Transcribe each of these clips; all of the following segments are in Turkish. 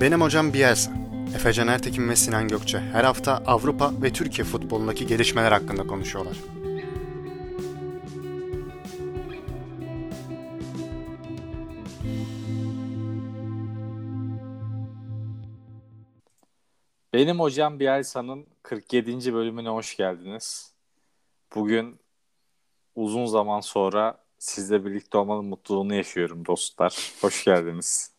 Benim hocam Bielsa. Efecan Ertekin ve Sinan Gökçe her hafta Avrupa ve Türkiye futbolundaki gelişmeler hakkında konuşuyorlar. Benim hocam Bielsa'nın 47. bölümüne hoş geldiniz. Bugün uzun zaman sonra sizle birlikte olmanın mutluluğunu yaşıyorum dostlar. Hoş geldiniz.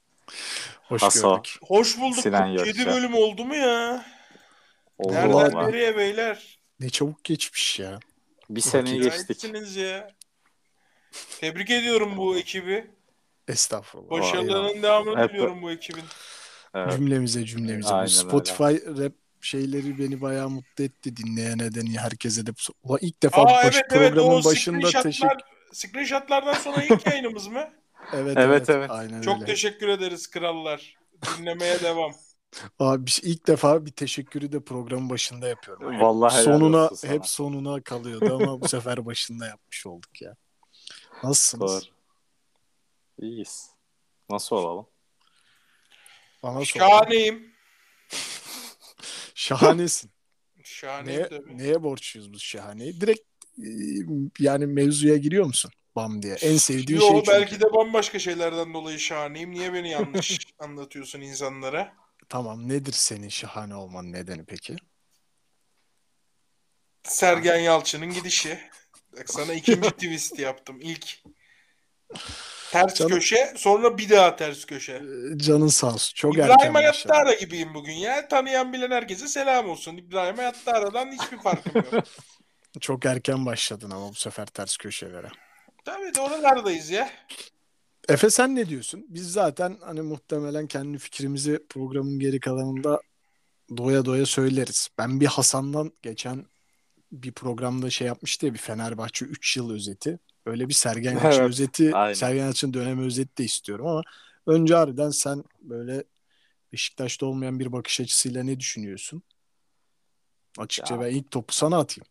Hoş Haso, gördük. Hoş bulduk. Sinan 47 Gökçe. bölüm oldu mu ya? Oldu Nereden valla. nereye beyler? Ne çabuk geçmiş ya. Bir seneyi geçtik. Gayetsiniz ya. Tebrik ediyorum bu ekibi. Estağfurullah. Başarılarının devamını Hep- diliyorum bu ekibin. Evet. Cümlemize cümlemize. Aynen Bu Spotify rap şeyleri beni bayağı mutlu etti dinleyene de herkese de. Ulan ilk defa Aa baş, evet evet programın o başında screenshotlar, teşekkür screenshotlardan sonra ilk yayınımız mı? Evet, Evet, evet. Aynen Çok öyle. teşekkür ederiz krallar. Dinlemeye devam. Abi biz ilk defa bir teşekkürü de programın başında yapıyorum. Vallahi helal sonuna olsun sana. hep sonuna kalıyordu ama bu sefer başında yapmış olduk ya. Nasılsınız? Doğru. İyiyiz. Nasıl olalım? Bana sor. Şahaneyim. Şahanesin. Şahaneyim Neye, tabii. neye borçluyuz bu şahaneyi? Direkt e, yani mevzuya giriyor musun? Bam diye. En sevdiğin Yo şey çünkü. belki de bambaşka şeylerden dolayı şahaneyim. Niye beni yanlış anlatıyorsun insanlara? Tamam nedir senin şahane olman nedeni peki? Sergen Yalçın'ın gidişi. Bak sana ikinci twist yaptım. İlk ters Canım- köşe sonra bir daha ters köşe. Ee, Canın sağ olsun. Çok İbrahim erken. Hayattara gibiyim bugün ya. Tanıyan bilen herkese selam olsun. İbrahim Hayattara'dan hiçbir farkım yok. Çok erken başladın ama bu sefer ters köşelere. Tabii de oralardayız ya. Efe sen ne diyorsun? Biz zaten hani muhtemelen kendi fikrimizi programın geri kalanında doya doya söyleriz. Ben bir Hasan'dan geçen bir programda şey yapmıştı ya bir Fenerbahçe 3 yıl özeti. Öyle bir Sergen Yalçın Evet, özeti, aynen. Sergen Yalçın dönemi özeti de istiyorum ama önce harbiden sen böyle Beşiktaş'ta olmayan bir bakış açısıyla ne düşünüyorsun? Açıkça Ya. ben ilk topu sana atayım.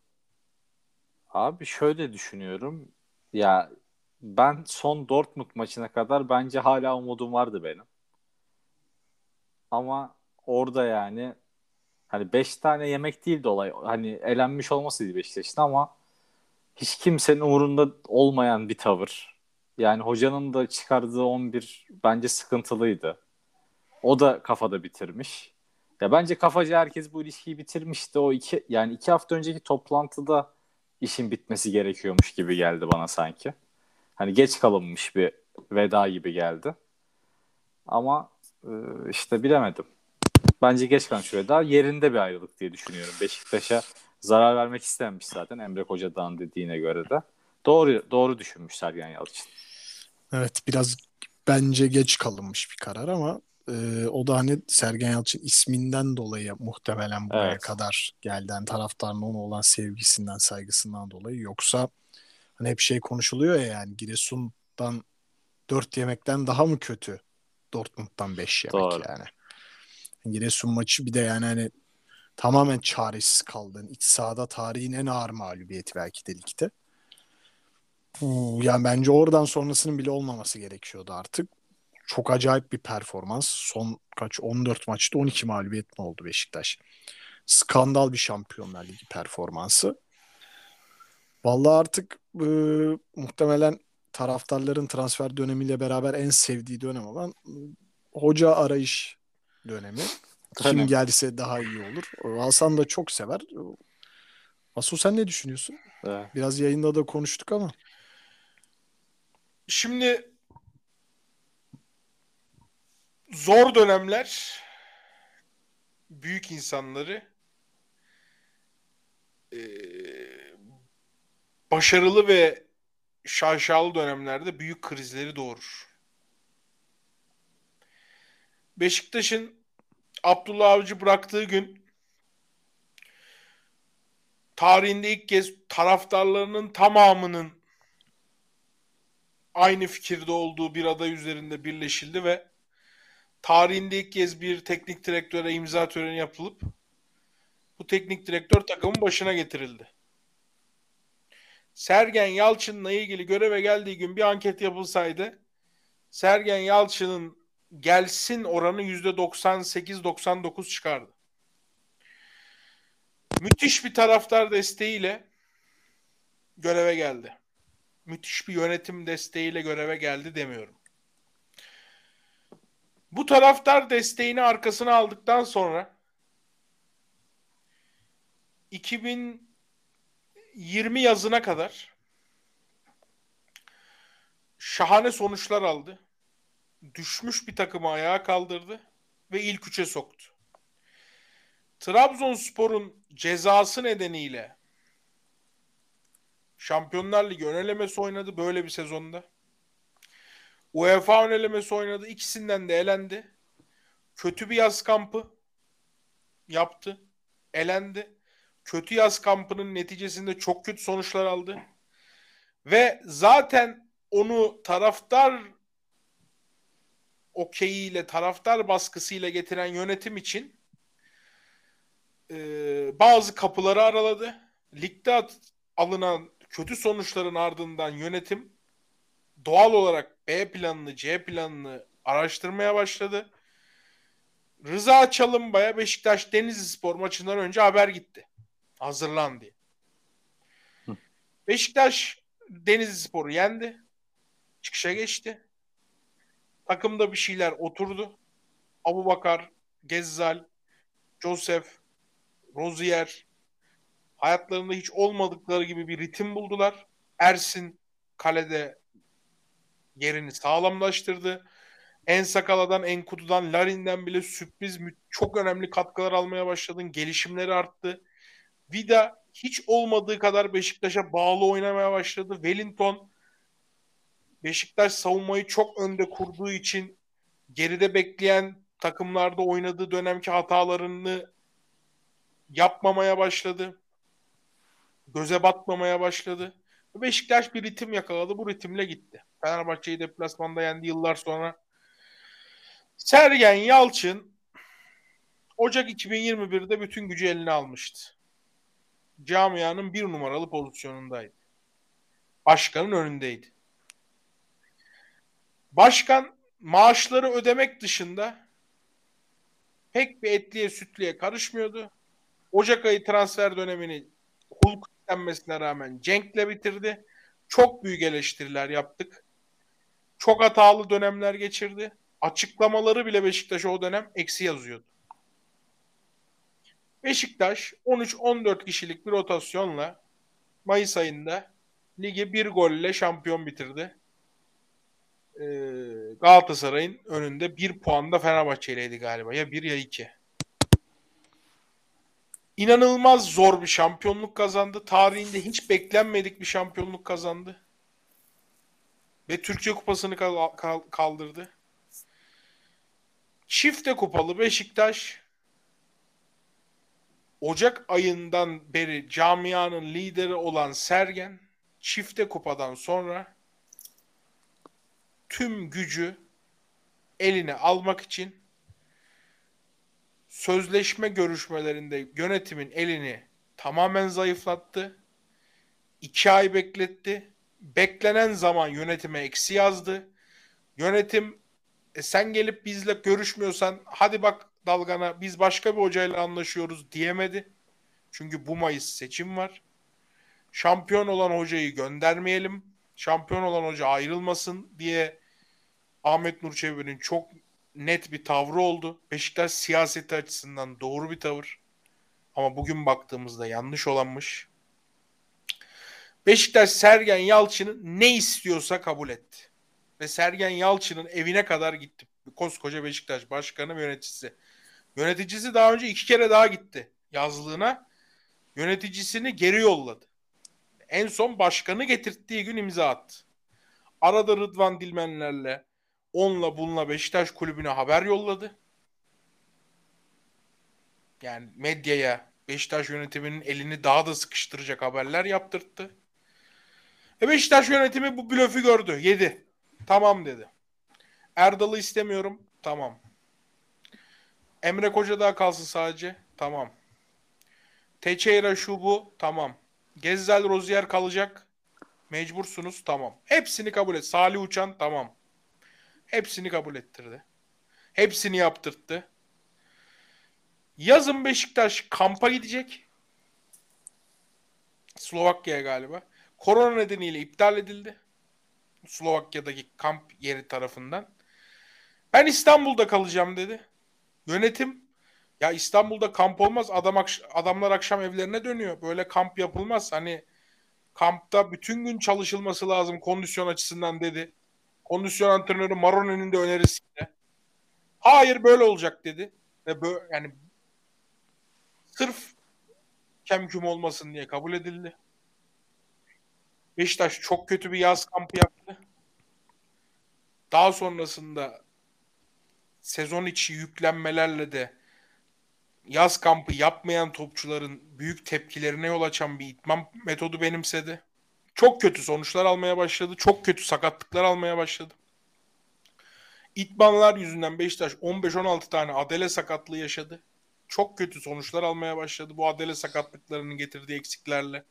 Abi şöyle düşünüyorum. Ya ben son Dortmund maçına kadar bence hala umudum vardı benim. Ama orada yani hani 5 tane yemek değil de olay. Hani elenmiş olmasıydı Beşiktaş'ın ama hiç kimsenin umurunda olmayan bir tavır. Yani hocanın da çıkardığı 11 bence sıkıntılıydı. O da kafada bitirmiş. Ya bence kafacı herkes bu ilişkiyi bitirmişti. O iki yani iki hafta önceki toplantıda işin bitmesi gerekiyormuş gibi geldi bana sanki. Hani geç kalınmış bir veda gibi geldi. Ama e, işte bilemedim. Bence geç kalmış veda yerinde bir ayrılık diye düşünüyorum. Beşiktaş'a zarar vermek istenmiş zaten Emre Kocadağ'ın dediğine göre de. Doğru doğru düşünmüş Sergen Yalçın. Evet biraz bence geç kalınmış bir karar ama o da hani Sergen Yalçın isminden dolayı muhtemelen buraya Evet. kadar gelden taraftarın ona olan sevgisinden saygısından dolayı yoksa hani hep şey konuşuluyor ya yani Giresun'dan 4 yemekten daha mı kötü Dortmund'dan 5 yemek Doğru. yani. Giresun maçı bir de yani hani tamamen çaresiz kaldın. İç sahada tarihin en ağır mağlubiyeti belki de ligde. Yani bence oradan sonrasının bile olmaması gerekiyordu artık. Çok acayip bir performans. Son kaç 14 maçta 12 mağlubiyet mi oldu Beşiktaş? Skandal bir Şampiyonlar Ligi performansı. Vallahi artık e, muhtemelen taraftarların transfer dönemiyle beraber en sevdiği dönem olan e, hoca arayış dönemi. Kim Dönem. gelse daha iyi olur. Hasan da çok sever. Asu sen ne düşünüyorsun? Biraz yayında da konuştuk ama. Şimdi zor dönemler büyük insanları eee, başarılı ve şaşalı dönemlerde büyük krizleri doğurur. Beşiktaş'ın Abdullah Avcı bıraktığı gün tarihinde ilk kez taraftarlarının tamamının aynı fikirde olduğu bir aday üzerinde birleşildi ve tarihinde ilk kez bir teknik direktöre imza töreni yapılıp bu teknik direktör takımın başına getirildi. Sergen Yalçın'la ilgili göreve geldiği gün bir anket yapılsaydı Sergen Yalçın'ın gelsin oranı %98-99 çıkardı. Müthiş bir taraftar desteğiyle göreve geldi. Müthiş bir yönetim desteğiyle göreve geldi demiyorum. Bu taraftar desteğini arkasına aldıktan sonra 2020 yazına kadar şahane sonuçlar aldı. Düşmüş bir takımı ayağa kaldırdı ve ilk üçe soktu. Trabzonspor'un cezası nedeniyle Şampiyonlar Ligi ön oynadı böyle bir sezonda. UEFA ön elemesi oynadı. İkisinden de elendi. Kötü bir yaz kampı yaptı. Elendi. Kötü yaz kampının neticesinde çok kötü sonuçlar aldı. Ve zaten onu taraftar okeyiyle, taraftar baskısıyla getiren yönetim için e, bazı kapıları araladı. Ligde alınan kötü sonuçların ardından yönetim doğal olarak B planını, C planını araştırmaya başladı. Rıza Çalınbay'a Beşiktaş Denizli Spor maçından önce haber gitti. Hazırlan diye. Beşiktaş Denizli Spor'u yendi. Çıkışa geçti. Takımda bir şeyler oturdu. Abu Bakar, Gezzal, Joseph, Rozier hayatlarında hiç olmadıkları gibi bir ritim buldular. Ersin kalede yerini sağlamlaştırdı. En Sakala'dan, En Kudu'dan, Larin'den bile sürpriz çok önemli katkılar almaya başladın. Gelişimleri arttı. Vida hiç olmadığı kadar Beşiktaş'a bağlı oynamaya başladı. Wellington Beşiktaş savunmayı çok önde kurduğu için geride bekleyen takımlarda oynadığı dönemki hatalarını yapmamaya başladı. Göze batmamaya başladı. Beşiktaş bir ritim yakaladı. Bu ritimle gitti. Fenerbahçe'yi deplasmanda yendi yıllar sonra. Sergen Yalçın Ocak 2021'de bütün gücü eline almıştı. Camianın bir numaralı pozisyonundaydı. Başkanın önündeydi. Başkan maaşları ödemek dışında pek bir etliye sütlüye karışmıyordu. Ocak ayı transfer dönemini Hulk denmesine rağmen Cenk'le bitirdi. Çok büyük eleştiriler yaptık. Çok hatalı dönemler geçirdi. Açıklamaları bile Beşiktaş'a o dönem eksi yazıyordu. Beşiktaş 13-14 kişilik bir rotasyonla Mayıs ayında ligi bir golle şampiyon bitirdi. Ee, Galatasaray'ın önünde bir puan da Fenerbahçe'yleydi galiba. Ya bir ya iki. İnanılmaz zor bir şampiyonluk kazandı. Tarihinde hiç beklenmedik bir şampiyonluk kazandı. Ve Türkiye Kupası'nı kal- kal- kaldırdı. Çifte kupalı Beşiktaş Ocak ayından beri camianın lideri olan Sergen çifte kupadan sonra tüm gücü eline almak için sözleşme görüşmelerinde yönetimin elini tamamen zayıflattı. İki ay bekletti. Beklenen zaman yönetime eksi yazdı. Yönetim "E sen gelip bizle görüşmüyorsan hadi bak dalgana biz başka bir hocayla anlaşıyoruz diyemedi. Çünkü bu Mayıs seçim var. Şampiyon olan hocayı göndermeyelim. Şampiyon olan hoca ayrılmasın diye Ahmet Nur Çebi'nin çok net bir tavrı oldu. Beşiktaş siyaseti açısından doğru bir tavır. Ama bugün baktığımızda yanlış olanmış. Beşiktaş Sergen Yalçın'ı ne istiyorsa kabul etti. Ve Sergen Yalçın'ın evine kadar gitti. Koskoca Beşiktaş başkanı ve yöneticisi. Yöneticisi daha önce iki kere daha gitti yazlığına. Yöneticisini geri yolladı. En son başkanı getirttiği gün imza attı. Arada Rıdvan Dilmenlerle onunla bununla Beşiktaş kulübüne haber yolladı. Yani medyaya Beşiktaş yönetiminin elini daha da sıkıştıracak haberler yaptırttı. E Beşiktaş yönetimi bu blöfü gördü. Yedi. Tamam dedi. Erdal'ı istemiyorum. Tamam. Emre Koca daha kalsın sadece. Tamam. Teçeyra şu bu. Tamam. Gezzel Rozier kalacak. Mecbursunuz. Tamam. Hepsini kabul et. Salih Uçan. Tamam. Hepsini kabul ettirdi. Hepsini yaptırttı. Yazın Beşiktaş kampa gidecek. Slovakya'ya galiba. Korona nedeniyle iptal edildi. Slovakya'daki kamp yeri tarafından. Ben İstanbul'da kalacağım dedi. Yönetim ya İstanbul'da kamp olmaz. Adam akş- adamlar akşam evlerine dönüyor. Böyle kamp yapılmaz. Hani kampta bütün gün çalışılması lazım kondisyon açısından dedi. Kondisyon antrenörü Marone'nin de önerisiyle. Hayır böyle olacak dedi. Ve böyle yani sırf kemküm olmasın diye kabul edildi. Beşiktaş çok kötü bir yaz kampı yaptı. Daha sonrasında sezon içi yüklenmelerle de yaz kampı yapmayan topçuların büyük tepkilerine yol açan bir itman metodu benimsedi. Çok kötü sonuçlar almaya başladı. Çok kötü sakatlıklar almaya başladı. İtmanlar yüzünden Beşiktaş 15-16 tane adele sakatlığı yaşadı. Çok kötü sonuçlar almaya başladı bu adele sakatlıklarının getirdiği eksiklerle.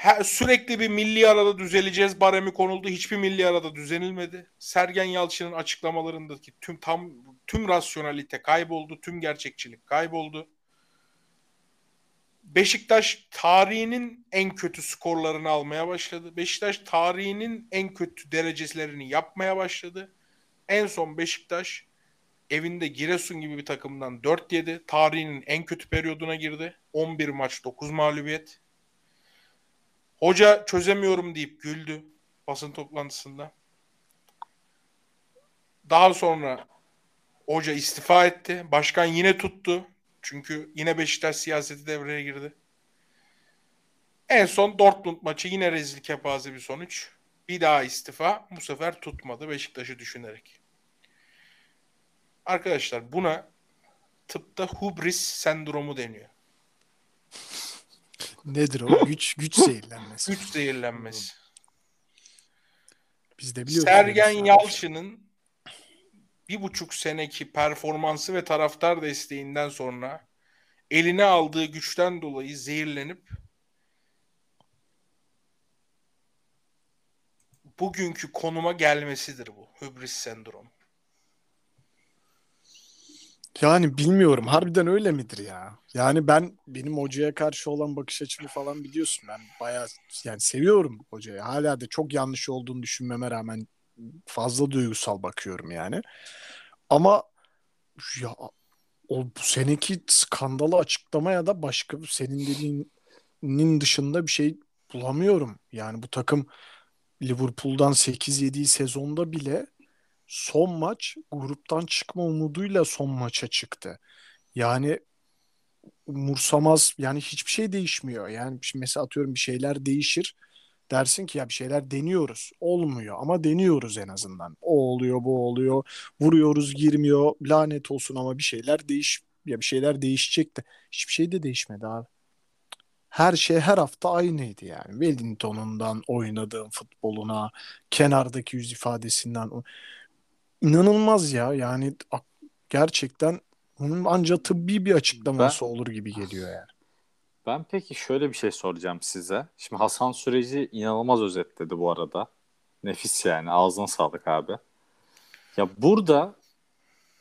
Her, sürekli bir milli arada düzeleceğiz baremi konuldu. Hiçbir milli arada düzenilmedi. Sergen Yalçın'ın açıklamalarındaki tüm tam tüm rasyonalite kayboldu. Tüm gerçekçilik kayboldu. Beşiktaş tarihinin en kötü skorlarını almaya başladı. Beşiktaş tarihinin en kötü derecelerini yapmaya başladı. En son Beşiktaş evinde Giresun gibi bir takımdan 4 yedi. Tarihinin en kötü periyoduna girdi. 11 maç 9 mağlubiyet. Hoca çözemiyorum deyip güldü basın toplantısında. Daha sonra hoca istifa etti. Başkan yine tuttu. Çünkü yine Beşiktaş siyaseti devreye girdi. En son Dortmund maçı yine rezil kepaze bir sonuç. Bir daha istifa. Bu sefer tutmadı Beşiktaş'ı düşünerek. Arkadaşlar buna tıpta hubris sendromu deniyor. Nedir o? Güç güç zehirlenmesi. Güç zehirlenmesi. Biz de biliyoruz. Sergen. Yalçın'ın bir buçuk seneki performansı ve taraftar desteğinden sonra eline aldığı güçten dolayı zehirlenip bugünkü konuma gelmesidir bu. Hübris sendromu. Yani bilmiyorum. Harbiden öyle midir ya? Yani ben benim hocaya karşı olan bakış açımı falan biliyorsun. Ben bayağı yani seviyorum hocayı. Hala da çok yanlış olduğunu düşünmeme rağmen fazla duygusal bakıyorum yani. Ama ya o bu seneki skandalı açıklamaya da başka senin dediğinin dışında bir şey bulamıyorum. Yani bu takım Liverpool'dan 8 yediği sezonda bile son maç gruptan çıkma umuduyla son maça çıktı. Yani umursamaz yani hiçbir şey değişmiyor. Yani mesela atıyorum bir şeyler değişir. Dersin ki ya bir şeyler deniyoruz. Olmuyor ama deniyoruz en azından. O oluyor bu oluyor. Vuruyoruz girmiyor. Lanet olsun ama bir şeyler değiş ya bir şeyler değişecekti. Hiçbir şey de değişmedi abi. Her şey her hafta aynıydı yani. Wellington'undan oynadığım futboluna, kenardaki yüz ifadesinden inanılmaz ya. Yani gerçekten bunun ancak tıbbi bir açıklaması ben, olur gibi geliyor yani. Ben peki şöyle bir şey soracağım size. Şimdi Hasan süreci inanılmaz özetledi bu arada. Nefis yani. Ağzına sağlık abi. Ya burada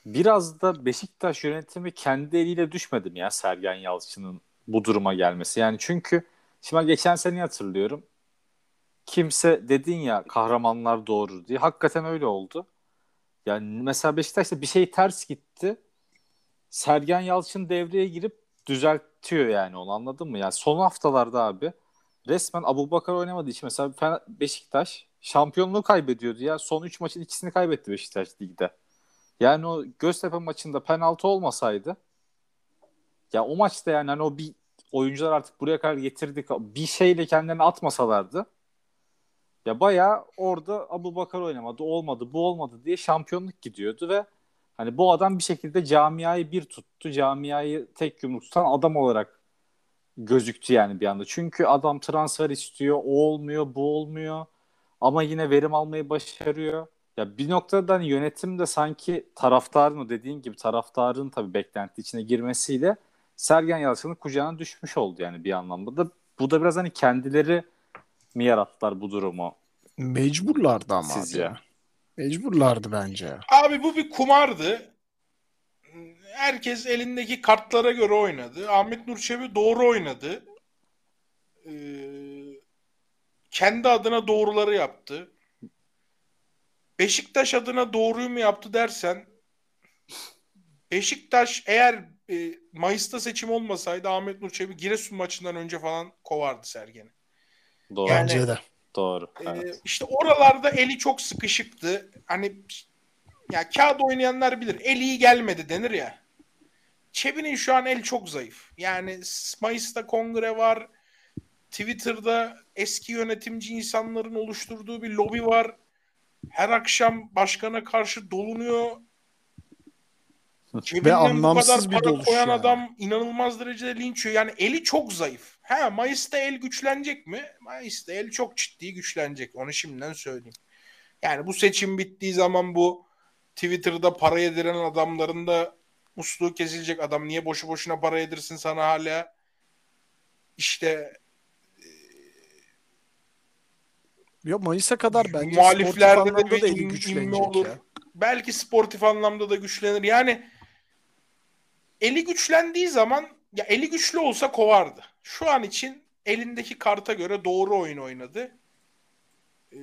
biraz da Beşiktaş yönetimi kendi eliyle düşmedim ya Sergen Yalçın'ın bu duruma gelmesi. Yani çünkü şimdi geçen sene hatırlıyorum. Kimse dedin ya kahramanlar doğru diye. Hakikaten öyle oldu. Yani mesela Beşiktaş'ta bir şey ters gitti. Sergen Yalçın devreye girip düzeltiyor yani onu anladın mı? Yani son haftalarda abi resmen Abu Bakar oynamadığı için mesela Beşiktaş şampiyonluğu kaybediyordu ya. Son 3 maçın ikisini kaybetti Beşiktaş ligde. Yani o Göztepe maçında penaltı olmasaydı ya o maçta yani hani o bir oyuncular artık buraya kadar getirdik bir şeyle kendilerini atmasalardı ya bayağı orada Abu Bakar oynamadı, olmadı, bu olmadı diye şampiyonluk gidiyordu ve hani bu adam bir şekilde camiayı bir tuttu. Camiayı tek yumruk tutan adam olarak gözüktü yani bir anda. Çünkü adam transfer istiyor, o olmuyor, bu olmuyor. Ama yine verim almayı başarıyor. Ya bir noktada hani yönetim de sanki taraftarın o dediğin gibi taraftarın tabii beklenti içine girmesiyle Sergen Yalçın'ın kucağına düşmüş oldu yani bir anlamda da. Bu da biraz hani kendileri mi yarattılar bu durumu? Mecburlardı ama Sizce? abi. Mecburlardı bence ya. Abi bu bir kumardı. Herkes elindeki kartlara göre oynadı. Ahmet Nur Çebi doğru oynadı. Ee, kendi adına doğruları yaptı. Beşiktaş adına doğruyu mu yaptı dersen Beşiktaş eğer e, Mayıs'ta seçim olmasaydı Ahmet Nur Çebi Giresun maçından önce falan kovardı Sergen'i. Doğru. Yani- Bence de. Doğru. Ee, Evet. işte oralarda eli çok sıkışıktı. Hani ya kağıt oynayanlar bilir. El iyi gelmedi denir ya. Çebi'nin şu an el çok zayıf. Yani Mayıs'ta kongre var. Twitter'da eski yönetimci insanların oluşturduğu bir lobi var. Her akşam başkana karşı dolunuyor. Cebinden bu anlamsız kadar bir para doluş koyan yani. adam inanılmaz derecede linç yiyor. Yani eli çok zayıf. Ha Mayıs'ta el güçlenecek mi? Mayıs'ta el çok ciddi güçlenecek. Onu şimdiden söyleyeyim. Yani bu seçim bittiği zaman bu Twitter'da para yediren adamların da musluğu kesilecek. Adam niye boşu boşuna para yedirsin sana hala? İşte Ya Mayıs'a kadar bence muhaliflerde sportif de anlamda bir da eli güçlenecek olur. ya. Belki sportif anlamda da güçlenir. Yani eli güçlendiği zaman ya eli güçlü olsa kovardı. Şu an için elindeki karta göre doğru oyun oynadı. Ee,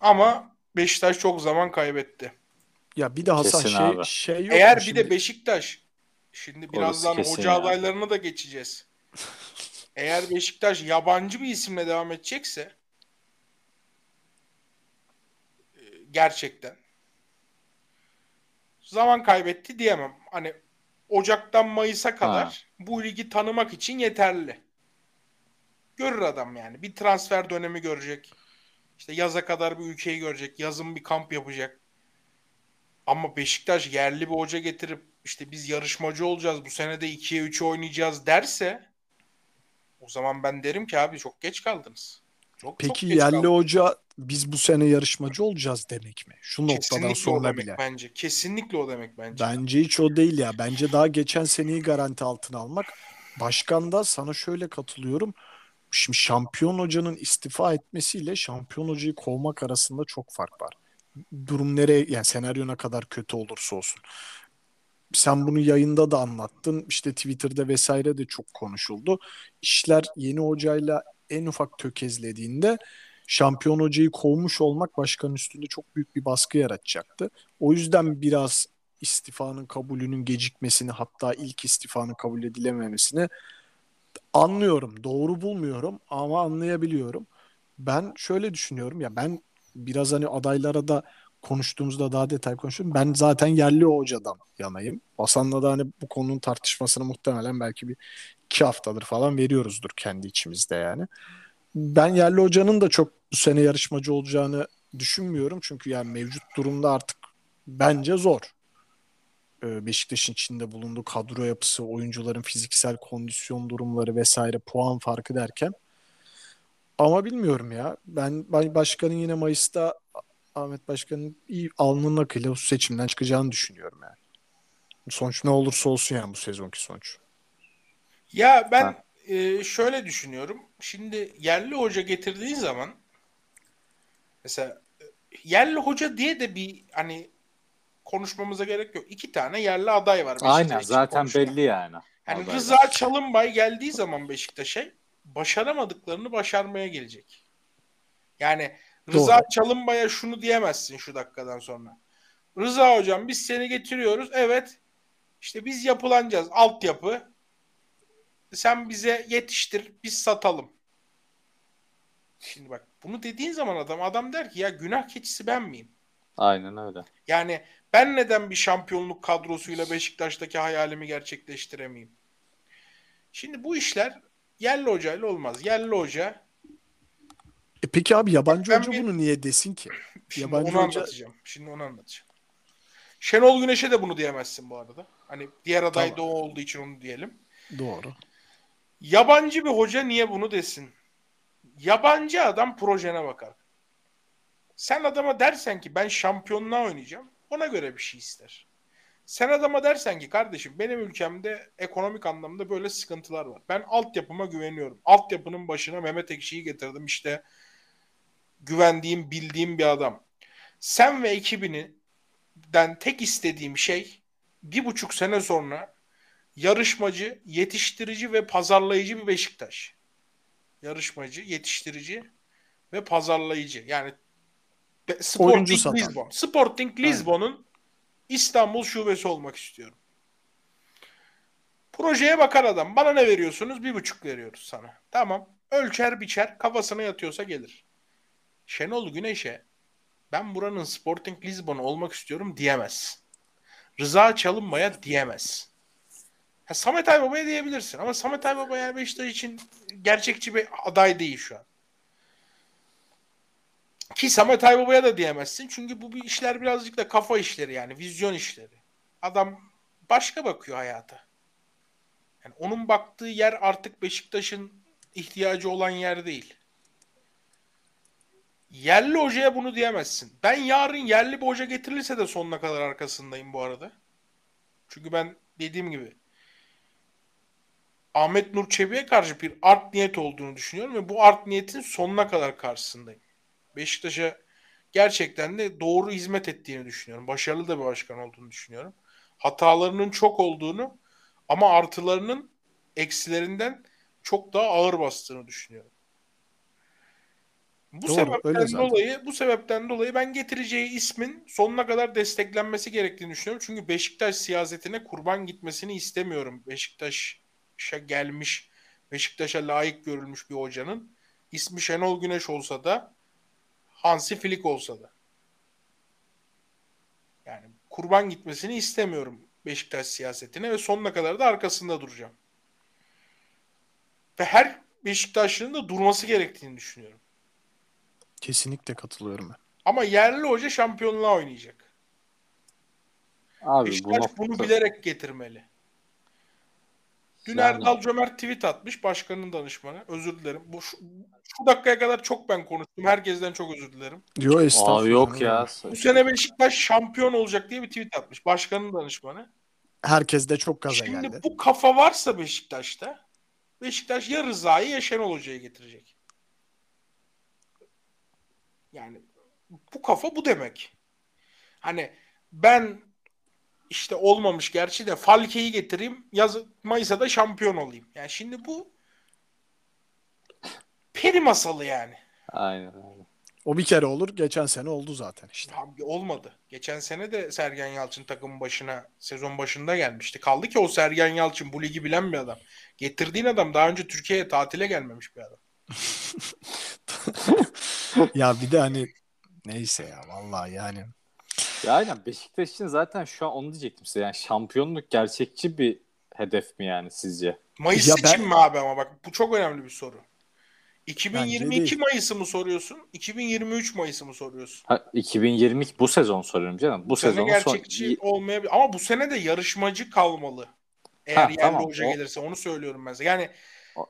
ama Beşiktaş çok zaman kaybetti. Ya bir de Hasan Kesin şey, abi. şey yok Eğer bir şimdi? de Beşiktaş şimdi birazdan hoca ya. adaylarına da geçeceğiz. Eğer Beşiktaş yabancı bir isimle devam edecekse e, gerçekten zaman kaybetti diyemem. Hani Ocak'tan Mayıs'a kadar bu ligi tanımak için yeterli. Görür adam yani. Bir transfer dönemi görecek. İşte yaza kadar bir ülkeyi görecek. Yazın bir kamp yapacak. Ama Beşiktaş yerli bir hoca getirip işte biz yarışmacı olacağız. Bu sene de 2'ye 3'e oynayacağız derse o zaman ben derim ki abi çok geç kaldınız. Çok, çok Peki geç yerli kaldınız. hoca biz bu sene yarışmacı olacağız demek mi? Şu noktadan Kesinlikle sonra demek bile. bence. Kesinlikle o demek bence. Bence hiç o değil ya. Bence daha geçen seneyi garanti altına almak. Başkan da sana şöyle katılıyorum. Şimdi şampiyon hocanın istifa etmesiyle şampiyon hocayı kovmak arasında çok fark var. Durum nereye yani senaryo ne kadar kötü olursa olsun. Sen bunu yayında da anlattın. İşte Twitter'da vesaire de çok konuşuldu. İşler yeni hocayla en ufak tökezlediğinde şampiyon hocayı kovmuş olmak başkanın üstünde çok büyük bir baskı yaratacaktı. O yüzden biraz istifanın kabulünün gecikmesini hatta ilk istifanın kabul edilememesini anlıyorum. Doğru bulmuyorum ama anlayabiliyorum. Ben şöyle düşünüyorum ya ben biraz hani adaylara da konuştuğumuzda daha detay konuşuyorum. Ben zaten yerli hocadan yanayım. Hasan'la da hani bu konunun tartışmasını muhtemelen belki bir iki haftadır falan veriyoruzdur kendi içimizde yani. Ben yerli hocanın da çok bu sene yarışmacı olacağını düşünmüyorum. Çünkü yani mevcut durumda artık bence zor. Ee, Beşiktaş'ın içinde bulunduğu kadro yapısı, oyuncuların fiziksel kondisyon durumları vesaire puan farkı derken. Ama bilmiyorum ya. Ben, ben başkanın yine Mayıs'ta Ahmet Başkan'ın iyi alnının akıyla bu seçimden çıkacağını düşünüyorum yani. Sonuç ne olursa olsun yani bu sezonki sonuç. Ya ben Ha. e, şöyle düşünüyorum. Şimdi yerli hoca getirdiğin zaman mesela e, yerli hoca diye de bir hani konuşmamıza gerek yok. İki tane yerli aday var. Beşiktaş Aynen zaten konuşulan. belli yani. Yani Adaylar. Rıza Çalınbay geldiği zaman Beşiktaş'a başaramadıklarını başarmaya gelecek. Yani Rıza Doğru. Çalınbay'a şunu diyemezsin şu dakikadan sonra. Rıza hocam biz seni getiriyoruz. Evet. İşte biz yapılanacağız. Altyapı. Sen bize yetiştir. Biz satalım. Şimdi bak bunu dediğin zaman adam adam der ki ya günah keçisi ben miyim? Aynen öyle. Yani ben neden bir şampiyonluk kadrosuyla Beşiktaş'taki hayalimi gerçekleştiremeyeyim? Şimdi bu işler yerli hocayla olmaz. Yerli hoca E peki abi yabancı Ben hoca bir- bunu niye desin ki? şimdi Yabancı onu hoca- anlatacağım. Şimdi onu anlatacağım. Şenol Güneş'e de bunu diyemezsin bu arada. Hani diğer aday Tamam. da o olduğu için onu diyelim. Doğru. Yabancı bir hoca niye bunu desin? Yabancı adam projene bakar. Sen adama dersen ki ben şampiyonluğa oynayacağım. Ona göre bir şey ister. Sen adama dersen ki kardeşim benim ülkemde ekonomik anlamda böyle sıkıntılar var. Ben altyapıma güveniyorum. Altyapının başına Mehmet Ekşi'yi getirdim işte güvendiğim, bildiğim bir adam. Sen ve ekibinin tek istediğim şey bir buçuk sene sonra yarışmacı, yetiştirici ve pazarlayıcı bir Beşiktaş. Yarışmacı, yetiştirici ve pazarlayıcı. Yani Sporting. Lisbon. Sporting Lisbon'un İstanbul şubesi olmak istiyorum. Projeye bakar adam. Bana ne veriyorsunuz? Bir buçuk veriyoruz sana. Tamam. Ölçer biçer. Kafasına yatıyorsa gelir. Şenol Güneş'e ben buranın Sporting Lisbon olmak istiyorum diyemez. Rıza Çalınmay'a diyemez. Ha, Samet Aybaba'ya diyebilirsin ama Samet Aybaba yani Beşiktaş için gerçekçi bir aday değil şu an. Ki Samet Aybaba'ya da diyemezsin. Çünkü bu bir işler birazcık da kafa işleri yani. Vizyon işleri. Adam başka bakıyor hayata. Yani onun baktığı yer artık Beşiktaş'ın ihtiyacı olan yer değil. Yerli hocaya bunu diyemezsin. Ben yarın yerli bir hoca getirilirse de sonuna kadar arkasındayım bu arada. Çünkü ben dediğim gibi Ahmet Nur Çebi'ye karşı bir art niyet olduğunu düşünüyorum ve bu art niyetin sonuna kadar karşısındayım. Beşiktaş'a gerçekten de doğru hizmet ettiğini düşünüyorum. Başarılı da bir başkan olduğunu düşünüyorum. Hatalarının çok olduğunu ama artılarının eksilerinden çok daha ağır bastığını düşünüyorum. Bu Doğru, sebepten dolayı bu sebepten dolayı ben getireceği ismin sonuna kadar desteklenmesi gerektiğini düşünüyorum. Çünkü Beşiktaş siyasetine kurban gitmesini istemiyorum. Beşiktaş'a gelmiş, Beşiktaş'a layık görülmüş bir hocanın ismi Şenol Güneş olsa da Hansi Flick olsa da. Yani kurban gitmesini istemiyorum Beşiktaş siyasetine ve sonuna kadar da arkasında duracağım. Ve her Beşiktaşlı'nın da durması gerektiğini düşünüyorum. Kesinlikle katılıyorum ben. Ama yerli hoca şampiyonluğa oynayacak. Abi bu Beşiktaş nokta... bunu bilerek getirmeli. Dün Yani- Erdal Cömert tweet atmış başkanın danışmanı. Özür dilerim. Bu şu, şu dakikaya kadar çok ben konuştum. Herkesten çok özür dilerim. Diyor estağfurullah. Aa, yok ya. Bu sene Beşiktaş şampiyon olacak diye bir tweet atmış. Başkanın danışmanı. Herkes de çok gaza Şimdi geldi. bu kafa varsa Beşiktaş'ta Beşiktaş ya Rıza'yı ya Şenol Hoca'yı getirecek. Yani bu kafa bu demek. Hani ben işte olmamış gerçi de Falke'yi getireyim yaz Mayıs'a da şampiyon olayım. Yani şimdi bu peri masalı yani. Aynen aynen. O bir kere olur. Geçen sene oldu zaten işte. Abi olmadı. Geçen sene de Sergen Yalçın takımın başına sezon başında gelmişti. Kaldı ki o Sergen Yalçın bu ligi bilen bir adam. Getirdiğin adam daha önce Türkiye'ye tatile gelmemiş bir adam. ya bir de hani neyse ya vallahi yani. Ya aynen Beşiktaş için zaten şu an onu diyecektim size. Yani şampiyonluk gerçekçi bir hedef mi yani sizce? Mayıs Ya ben- için mi abi ama bak bu çok önemli bir soru. Bence 2022 değil. Mayıs'ı mı soruyorsun? 2023 Mayıs'ı mı soruyorsun? Ha, 2022 bu sezon soruyorum canım. Bu, Bu sene sezon gerçekçi olmayabilir. Ama bu sene de yarışmacı kalmalı. Eğer Ha, yerli tamam. hoca O- gelirse onu söylüyorum ben size. Yani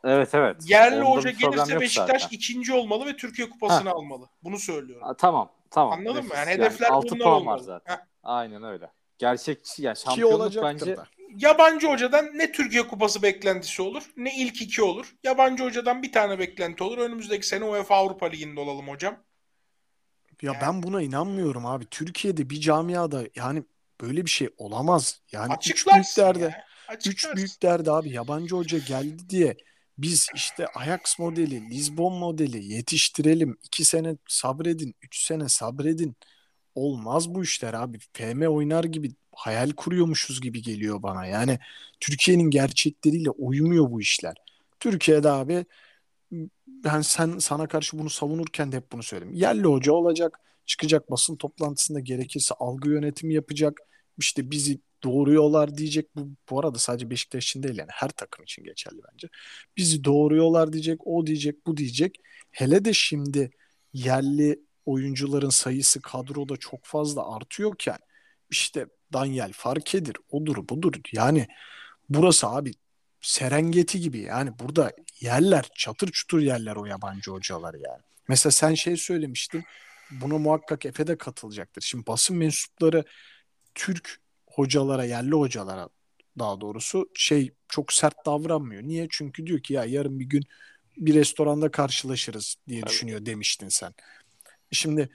Evet evet. yerli Onda hoca gelirse Beşiktaş zaten. ikinci olmalı ve Türkiye Kupası'nı almalı. Bunu söylüyorum. Ha, tamam tamam. Anladın mı? Nefis. Yani hedefler 6 bunlar puan olmalı. var zaten. Heh. Aynen öyle. Gerçekçi yani şampiyonluk bence da. Yabancı hocadan ne Türkiye Kupası beklentisi olur ne ilk iki olur. Yabancı hocadan bir tane beklenti olur. Önümüzdeki sene UEFA Avrupa Ligi'nde olalım hocam. Ya Yani- ben buna inanmıyorum abi. Türkiye'de bir camiada yani böyle bir şey olamaz. Yani üç Açıklarsın büyüklerde ya. üç Açıklarsın. büyüklerde abi yabancı hoca geldi diye biz işte Ajax modeli, Lisbon modeli yetiştirelim. iki sene sabredin, üç sene sabredin. Olmaz bu işler abi. FM oynar gibi hayal kuruyormuşuz gibi geliyor bana. Yani Türkiye'nin gerçekleriyle uymuyor bu işler. Türkiye'de abi ben sen sana karşı bunu savunurken de hep bunu söyledim. Yerli hoca olacak, çıkacak basın toplantısında gerekirse algı yönetimi yapacak. İşte bizi doğruyorlar diyecek. Bu, bu arada sadece Beşiktaş için değil yani her takım için geçerli bence. Bizi doğruyorlar diyecek, o diyecek, bu diyecek. Hele de şimdi yerli oyuncuların sayısı kadroda çok fazla artıyorken işte Daniel Farke'dir, odur budur. Yani burası abi Serengeti gibi yani burada yerler çatır çutur yerler o yabancı hocalar yani. Mesela sen şey söylemiştin buna muhakkak Efe de katılacaktır. Şimdi basın mensupları Türk hocalara yerli hocalara daha doğrusu şey çok sert davranmıyor. Niye? Çünkü diyor ki ya yarın bir gün bir restoranda karşılaşırız diye Tabii. düşünüyor demiştin sen. Şimdi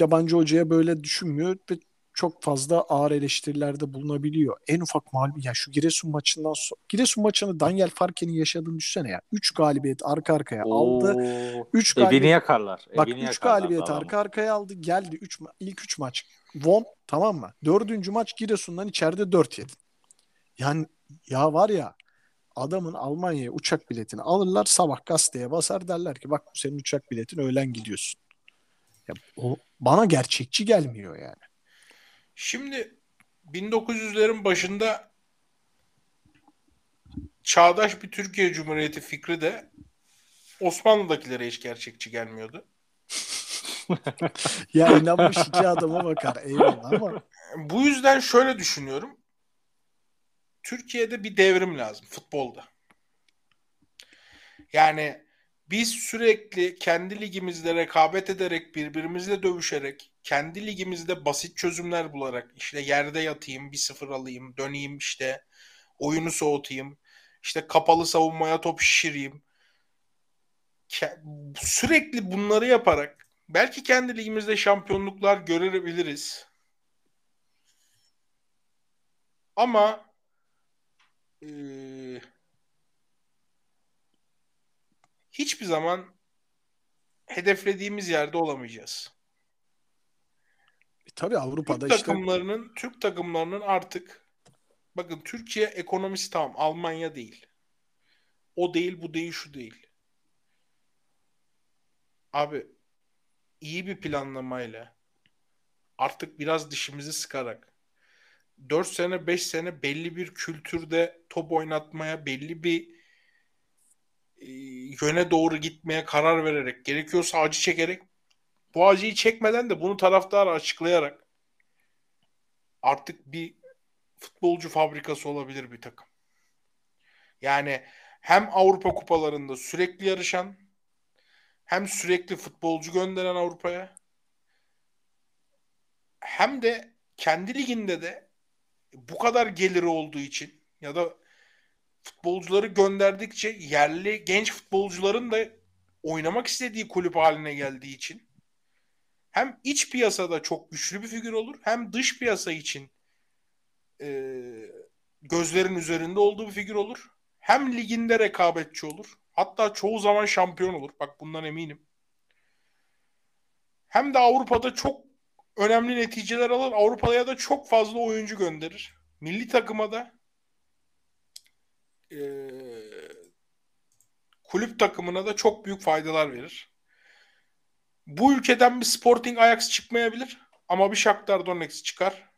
yabancı hocaya böyle düşünmüyor ve çok fazla ağır eleştirilerde bulunabiliyor. En ufak mağlup ya şu Giresun maçından sonra Giresun maçını Daniel Farke'nin yaşadığını düşünsene ya. 3 galibiyet arka arkaya aldı. Oo. 3 Evini galibiyet yakarlar. Bak evini 3 yakarlar galibiyet adamı. arka arkaya aldı. Geldi 3 ilk 3 maç. Won tamam mı? Dördüncü maç Giresun'dan içeride 4 yedi. Yani ya var ya adamın Almanya'ya uçak biletini alırlar sabah gazeteye basar derler ki bak bu senin uçak biletin öğlen gidiyorsun. Ya o bana gerçekçi gelmiyor yani. Şimdi 1900'lerin başında çağdaş bir Türkiye Cumhuriyeti fikri de Osmanlı'dakilere hiç gerçekçi gelmiyordu. Ya inanmış iki adama bakar eyvallah ama Bu yüzden şöyle düşünüyorum. Türkiye'de bir devrim lazım futbolda. Yani biz sürekli kendi ligimizde rekabet ederek, birbirimizle dövüşerek, kendi ligimizde basit çözümler bularak, işte yerde yatayım, bir sıfır alayım, döneyim işte, oyunu soğutayım, işte kapalı savunmaya top şişireyim. Sürekli bunları yaparak belki kendi ligimizde şampiyonluklar görebiliriz. Ama eee, hiçbir zaman hedeflediğimiz yerde olamayacağız. Tabii Avrupa'da Türk işte takımlarının Türk takımlarının artık bakın Türkiye ekonomisi tamam Almanya değil. O değil, bu değil, şu değil. Abi iyi bir planlamayla artık biraz dişimizi sıkarak 4 sene 5 sene belli bir kültürde top oynatmaya belli bir e, yöne doğru gitmeye karar vererek gerekiyorsa acı çekerek bu acıyı çekmeden de bunu taraftara açıklayarak artık bir futbolcu fabrikası olabilir bir takım. Yani hem Avrupa kupalarında sürekli yarışan hem sürekli futbolcu gönderen Avrupa'ya hem de kendi liginde de bu kadar geliri olduğu için ya da futbolcuları gönderdikçe yerli genç futbolcuların da oynamak istediği kulüp haline geldiği için hem iç piyasada çok güçlü bir figür olur hem dış piyasa için e, gözlerin üzerinde olduğu bir figür olur. Hem liginde rekabetçi olur. Hatta çoğu zaman şampiyon olur. Bak bundan eminim. Hem de Avrupa'da çok önemli neticeler alır. Avrupa'ya da çok fazla oyuncu gönderir. Milli takıma da e, kulüp takımına da çok büyük faydalar verir. Bu ülkeden bir Sporting Ajax çıkmayabilir ama bir Shakhtar Donetsk çıkar.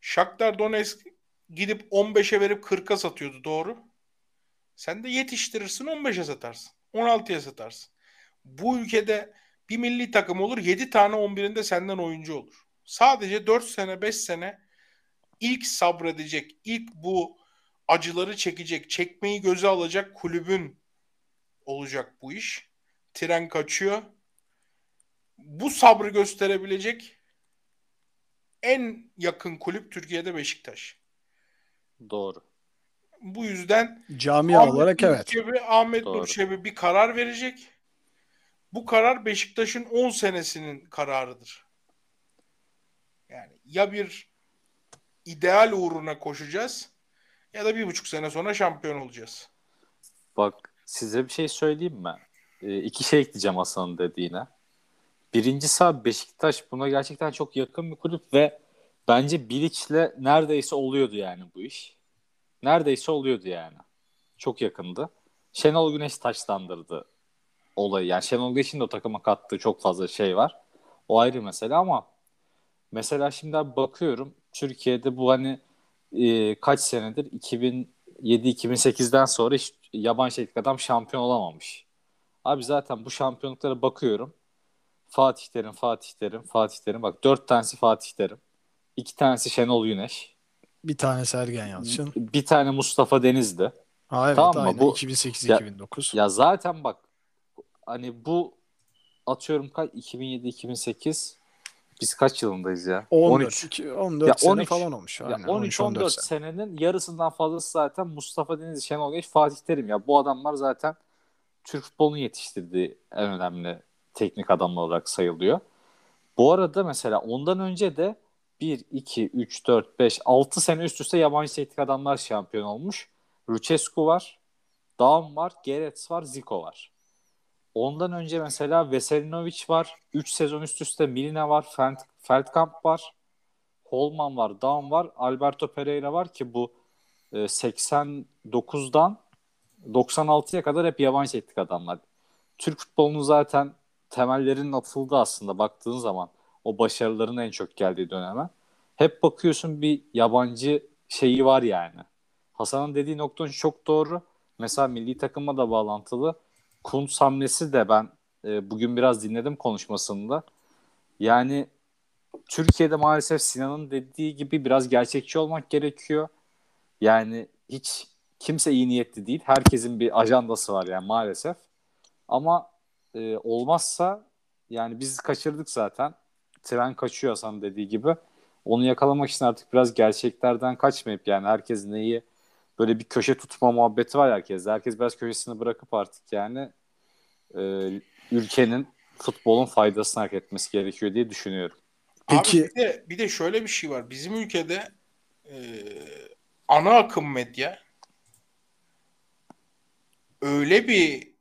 Shakhtar Donetsk gidip 15'e verip 40'a satıyordu doğru. Sen de yetiştirirsin 15'e satarsın. 16'ya satarsın. Bu ülkede bir milli takım olur 7 tane 11'inde senden oyuncu olur. Sadece 4 sene 5 sene ilk sabredecek, ilk bu acıları çekecek, çekmeyi göze alacak kulübün olacak bu iş. Tren kaçıyor. Bu sabrı gösterebilecek en yakın kulüp Türkiye'de Beşiktaş. Doğru. Bu yüzden camia olarak evet. Nurçebi, Ahmet Doğru. Nurçebi bir karar verecek. Bu karar Beşiktaş'ın 10 senesinin kararıdır. Yani ya bir ideal uğruna koşacağız ya da bir buçuk sene sonra şampiyon olacağız. Bak size bir şey söyleyeyim mi? Ee, iki şey ekleyeceğim Hasan'ın dediğine. Birincisi abi Beşiktaş buna gerçekten çok yakın bir kulüp ve bence Bilic'le neredeyse oluyordu yani bu iş. Neredeyse oluyordu yani. Çok yakındı. Şenol Güneş taçlandırdı olayı. Yani Şenol Güneş'in de o takıma kattığı çok fazla şey var. O ayrı mesele ama mesela şimdi bakıyorum Türkiye'de bu hani e, kaç senedir 2007-2008'den sonra hiç yabancı teknik adam şampiyon olamamış. Abi zaten bu şampiyonluklara bakıyorum. Fatih Terim, Fatih Terim, Fatih Terim. Bak dört tanesi Fatih Terim. iki tanesi Şenol Güneş. Bir tane Sergen Yalçın. Bir tane Mustafa Denizli. Ha evet Tamam mı? Bu- 2008-2009. Ya zaten bak hani bu atıyorum kaç 2007-2008 biz kaç yılındayız ya? 14, 13. iki- 14 Ya sene 13. falan olmuş. Ya Aynen. 13-14 sene. senenin yarısından fazlası zaten Mustafa Denizli, Şenol Güneş, Fatih Terim. Ya bu adamlar zaten Türk futbolunu yetiştirdiği en önemli teknik adamlar olarak sayılıyor. Bu arada mesela ondan önce de 1, 2, 3, 4, 5, 6 sene üst üste yabancı teknik adamlar şampiyon olmuş. Lucescu var, Daum var, Gerets var, Zico var. Ondan önce mesela Veselinovic var. 3 sezon üst üste Milina var, Feld, Feldkamp var. Holman var, Daum var, Alberto Pereira var ki bu e, 89'dan 96'ya kadar hep yabancı teknik adamlar. Türk futbolunun zaten temellerinin atıldı aslında baktığın zaman o başarıların en çok geldiği döneme. Hep bakıyorsun bir yabancı şeyi var yani. Hasan'ın dediği nokta çok doğru. Mesela milli takıma da bağlantılı. Kuntz hamlesi de ben e, bugün biraz dinledim konuşmasında. Yani Türkiye'de maalesef Sinan'ın dediği gibi biraz gerçekçi olmak gerekiyor. Yani hiç kimse iyi niyetli değil. Herkesin bir ajandası var yani maalesef. Ama e, olmazsa yani biz kaçırdık zaten. Tren kaçıyor Hasan dediği gibi. Onu yakalamak için artık biraz gerçeklerden kaçmayıp yani herkes neyi böyle bir köşe tutma muhabbeti var herkes. Herkes biraz köşesini bırakıp artık yani e, ülkenin futbolun faydasını hak etmesi gerekiyor diye düşünüyorum. Peki Abi bir de, bir de şöyle bir şey var. Bizim ülkede e, ana akım medya öyle bir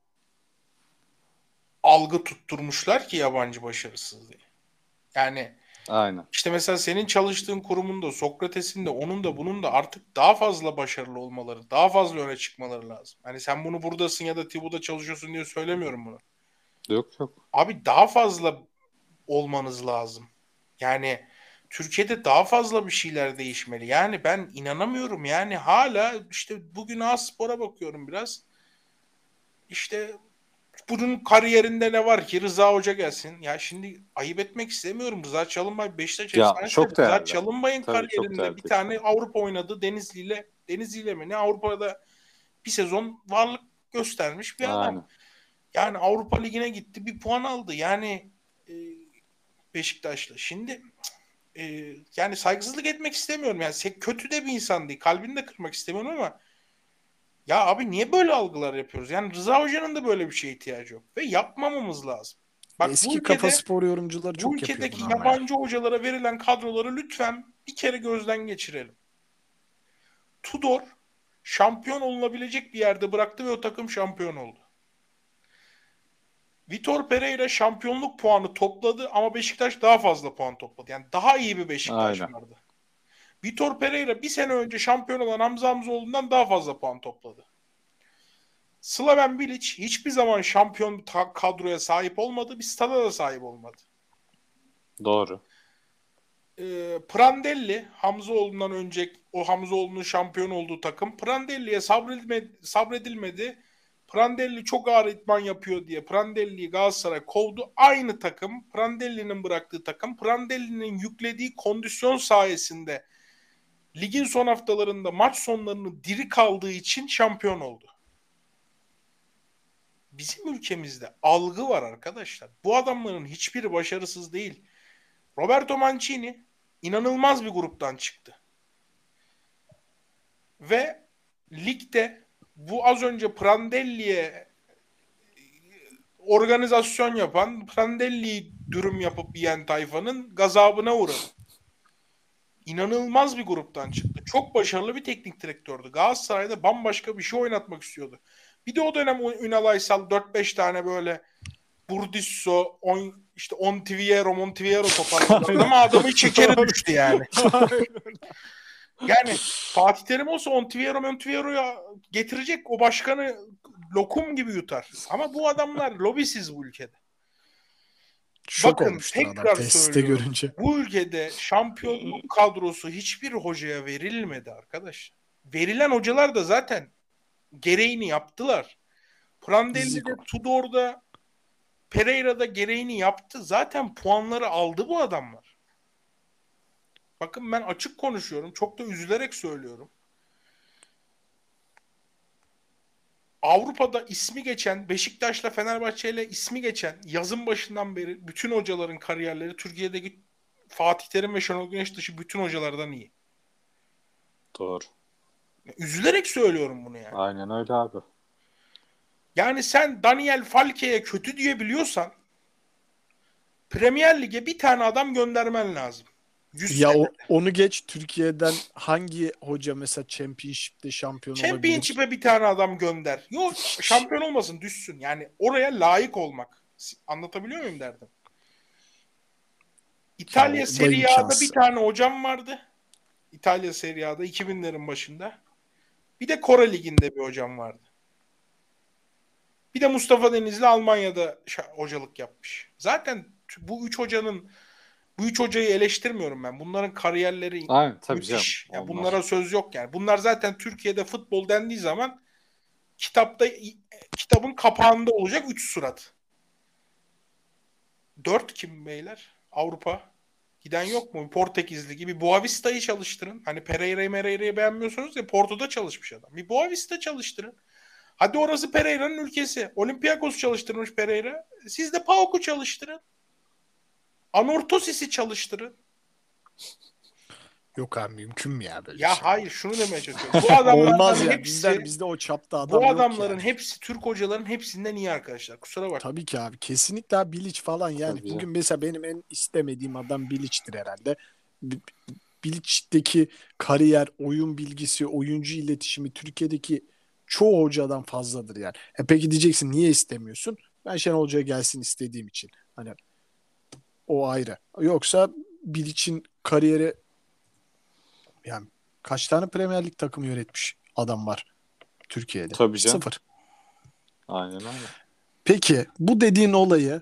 algı tutturmuşlar ki yabancı başarısız diye. Yani Aynen. işte mesela senin çalıştığın kurumun da Sokrates'in de onun da bunun da artık daha fazla başarılı olmaları, daha fazla öne çıkmaları lazım. Hani sen bunu buradasın ya da Tibu'da çalışıyorsun diye söylemiyorum bunu. Yok yok. Abi daha fazla olmanız lazım. Yani Türkiye'de daha fazla bir şeyler değişmeli. Yani ben inanamıyorum. Yani hala işte bugün A-Spor'a bakıyorum biraz. İşte bunun kariyerinde ne var ki Rıza Hoca gelsin. Ya şimdi ayıp etmek istemiyorum. Rıza Çalınbay Beşiktaş Ya, efsanesi çok Rıza değerli. Çalınbay'ın Tabii, kariyerinde bir tane Avrupa oynadı Denizli ile Denizli ile mi ne Avrupa'da bir sezon varlık göstermiş bir adam. Aynen. Yani Avrupa Ligi'ne gitti bir puan aldı. Yani e, Beşiktaş'la. Şimdi e, yani saygısızlık etmek istemiyorum. Yani kötü de bir insan değil. Kalbini de kırmak istemiyorum ama ya abi niye böyle algılar yapıyoruz? Yani Rıza Hoca'nın da böyle bir şeye ihtiyacı yok. Ve yapmamamız lazım. Bak bu eski ülkede, kafa spor yorumcuları çok bu yapıyor ülkedeki ama ya. yabancı hocalara verilen kadroları lütfen bir kere gözden geçirelim. Tudor şampiyon olunabilecek bir yerde bıraktı ve o takım şampiyon oldu. Vitor Pereira şampiyonluk puanı topladı ama Beşiktaş daha fazla puan topladı. Yani daha iyi bir Beşiktaş Aynen. vardı. Vitor Pereira bir sene önce şampiyon olan Hamza Hamzoğlu'ndan daha fazla puan topladı. Slaven Bilic hiçbir zaman şampiyon kadroya sahip olmadı. Bir stada da sahip olmadı. Doğru. Ee, Prandelli Hamzaoğlu'ndan önce o Hamzaoğlu'nun şampiyon olduğu takım Prandelli'ye sabredilmedi, sabredilmedi. Prandelli çok ağır idman yapıyor diye Prandelli'yi Galatasaray kovdu. Aynı takım Prandelli'nin bıraktığı takım Prandelli'nin yüklediği kondisyon sayesinde ligin son haftalarında maç sonlarını diri kaldığı için şampiyon oldu. Bizim ülkemizde algı var arkadaşlar. Bu adamların hiçbiri başarısız değil. Roberto Mancini inanılmaz bir gruptan çıktı. Ve ligde bu az önce Prandelli'ye organizasyon yapan, Prandelli'yi dürüm yapıp yiyen tayfanın gazabına uğradı. İnanılmaz bir gruptan çıktı. Çok başarılı bir teknik direktördü. Galatasaray'da bambaşka bir şey oynatmak istiyordu. Bir de o dönem Ünal Aysal 4-5 tane böyle Burdisso, on, işte Ontiviero, Montiviero toparladı. Ama adamın şekeri düştü yani. Yani Fatih Terim olsa Ontiviero, Montiviero'ya getirecek o başkanı lokum gibi yutar. Ama bu adamlar lobisiz bu ülkede. Şok Bakın, olmuştur adam tekrar testte söylüyorum. görünce. Bu ülkede şampiyonluk kadrosu hiçbir hocaya verilmedi arkadaş. Verilen hocalar da zaten gereğini yaptılar. Prandelli'de. Tudor'da, Pereira'da gereğini yaptı. Zaten puanları aldı bu adamlar. Bakın ben açık konuşuyorum. Çok da üzülerek söylüyorum. Avrupa'da ismi geçen, Beşiktaş'la Fenerbahçe'yle ismi geçen yazın başından beri bütün hocaların kariyerleri Türkiye'deki Fatih Terim ve Şenol Güneş dışı bütün hocalardan iyi. Doğru. Üzülerek söylüyorum bunu yani. Aynen öyle abi. Yani sen Daniel Falke'ye kötü diyebiliyorsan Premier Lig'e bir tane adam göndermen lazım. 100 Ya o- onu geç Türkiye'den hangi hoca mesela Championship'te şampiyon olabilir? Championship'e bir tane adam gönder. Yok şampiyon olmasın düşsün. Yani oraya layık olmak. Anlatabiliyor muyum derdim? İtalya Ya o da Serie A'da bir tane hocam vardı. İtalya Serie A'da 2000'lerin başında. Bir de Kore Ligi'nde bir hocam vardı. Bir de Mustafa Denizli Almanya'da hocalık yapmış. Zaten bu üç hocanın bu üç hocayı eleştirmiyorum ben. Bunların kariyerleri Aynen tabii canım. Müthiş. Ya Onlar- bunlara söz yok yani. Bunlar zaten Türkiye'de futbol dendiği zaman kitapta kitabın kapağında olacak üç surat. Dört kim beyler? Avrupa. Giden yok mu? Portekizli gibi Boavista'yı çalıştırın. Hani Pereira'yı Mereira'yı beğenmiyorsunuz ya Porto'da çalışmış adam. Bir Boavista çalıştırın. Hadi orası Pereira'nın ülkesi. Olympiakos çalıştırmış Pereira. Siz de PAOK'u çalıştırın. Anortosis'i çalıştırın. Yok abi mümkün mü ya böyle Ya şey? hayır şunu demeye çalışıyorum. Bu adamların Olmaz ya. hepsi, Bizden bizde o çapta adam bu yok adamların yani. hepsi Türk hocaların hepsinden iyi arkadaşlar. Kusura bak. Tabii ki abi. Kesinlikle abi Bilic falan yani. Tabii Bugün mesela benim en istemediğim adam Bilic'tir herhalde. Bi- Bilic'teki kariyer, oyun bilgisi, oyuncu iletişimi Türkiye'deki çoğu hocadan fazladır yani. E peki diyeceksin niye istemiyorsun? Ben Şenol Hoca'ya gelsin istediğim için. Hani o ayrı. Yoksa Bilic'in kariyeri yani kaç tane Premier Lig takımı yönetmiş adam var Türkiye'de? Tabii canım. Sıfır. Aynen öyle. Peki bu dediğin olayı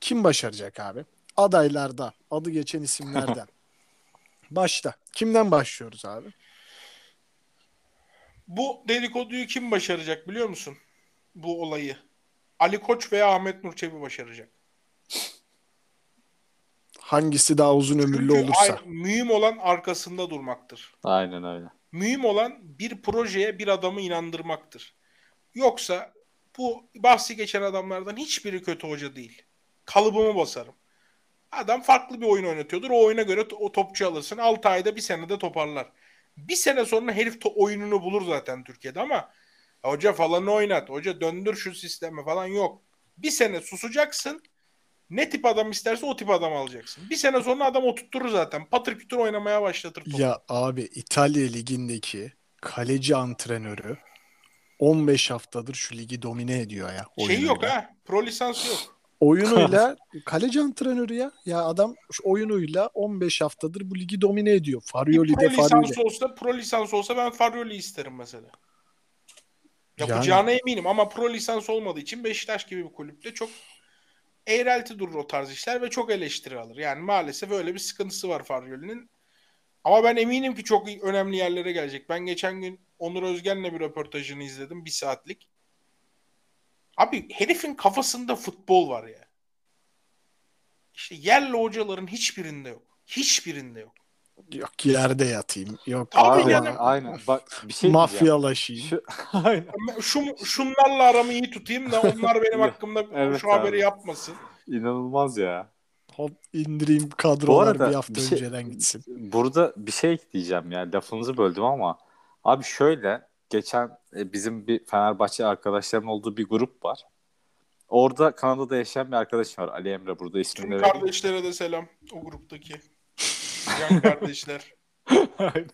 kim başaracak abi? Adaylarda, adı geçen isimlerden. Başta. Kimden başlıyoruz abi? Bu dedikoduyu kim başaracak biliyor musun? Bu olayı. Ali Koç veya Ahmet Nur Çebi başaracak. Hangisi daha uzun ömürlü Çünkü olursa. ay- mühim olan arkasında durmaktır. Aynen öyle. Mühim olan bir projeye bir adamı inandırmaktır. Yoksa bu bahsi geçen adamlardan hiçbiri kötü hoca değil. Kalıbımı basarım. Adam farklı bir oyun oynatıyordur. O oyuna göre o topçu alırsın. 6 ayda bir senede toparlar. Bir sene sonra herif to- oyununu bulur zaten Türkiye'de ama hoca falan oynat. Hoca döndür şu sistemi falan yok. Bir sene susacaksın. Ne tip adam isterse o tip adam alacaksın. Bir sene sonra adam oturtturur zaten. Patır kütür oynamaya başlatır topu. Ya abi İtalya ligindeki kaleci antrenörü 15 haftadır şu ligi domine ediyor ya. Şeyi yok ha. Pro lisansı yok. Oyunuyla kaleci antrenörü ya. Ya adam şu oyunuyla 15 haftadır bu ligi domine ediyor. Bir Farioli pro de lisansı olsa, pro lisans olsa ben Farioli isterim mesela. Yapacağına eminim ama pro lisans olmadığı için Beşiktaş gibi bir kulüpte çok eğrelti durur o tarz işler ve çok eleştiri alır. Yani maalesef öyle bir sıkıntısı var Farioli'nin. Ama ben eminim ki çok önemli yerlere gelecek. Ben geçen gün Onur Özgen'le bir röportajını izledim. Bir saatlik. Abi herifin kafasında futbol var ya. İşte yerli hocaların hiçbirinde yok. Hiçbirinde yok. Yok yerde yatayım. Yok Tabii Aynen, yani. aynen. Bak bir şey diyeceğim. mafyalaşayım. Şu, aynen. Şu, şunlarla aramı iyi tutayım da onlar benim hakkımda Evet şu haberi abi. yapmasın. İnanılmaz ya. Hop indireyim kadrolar arada bir hafta bir şey- önceden gitsin. Burada bir şey diyeceğim ya lafınızı böldüm ama abi şöyle geçen e, bizim bir Fenerbahçe arkadaşlarımın olduğu bir grup var. Orada Kanada'da yaşayan bir arkadaşım var Ali Emre burada ismini Tüm vereyim. kardeşlere de selam. O gruptaki. Yan kardeşler.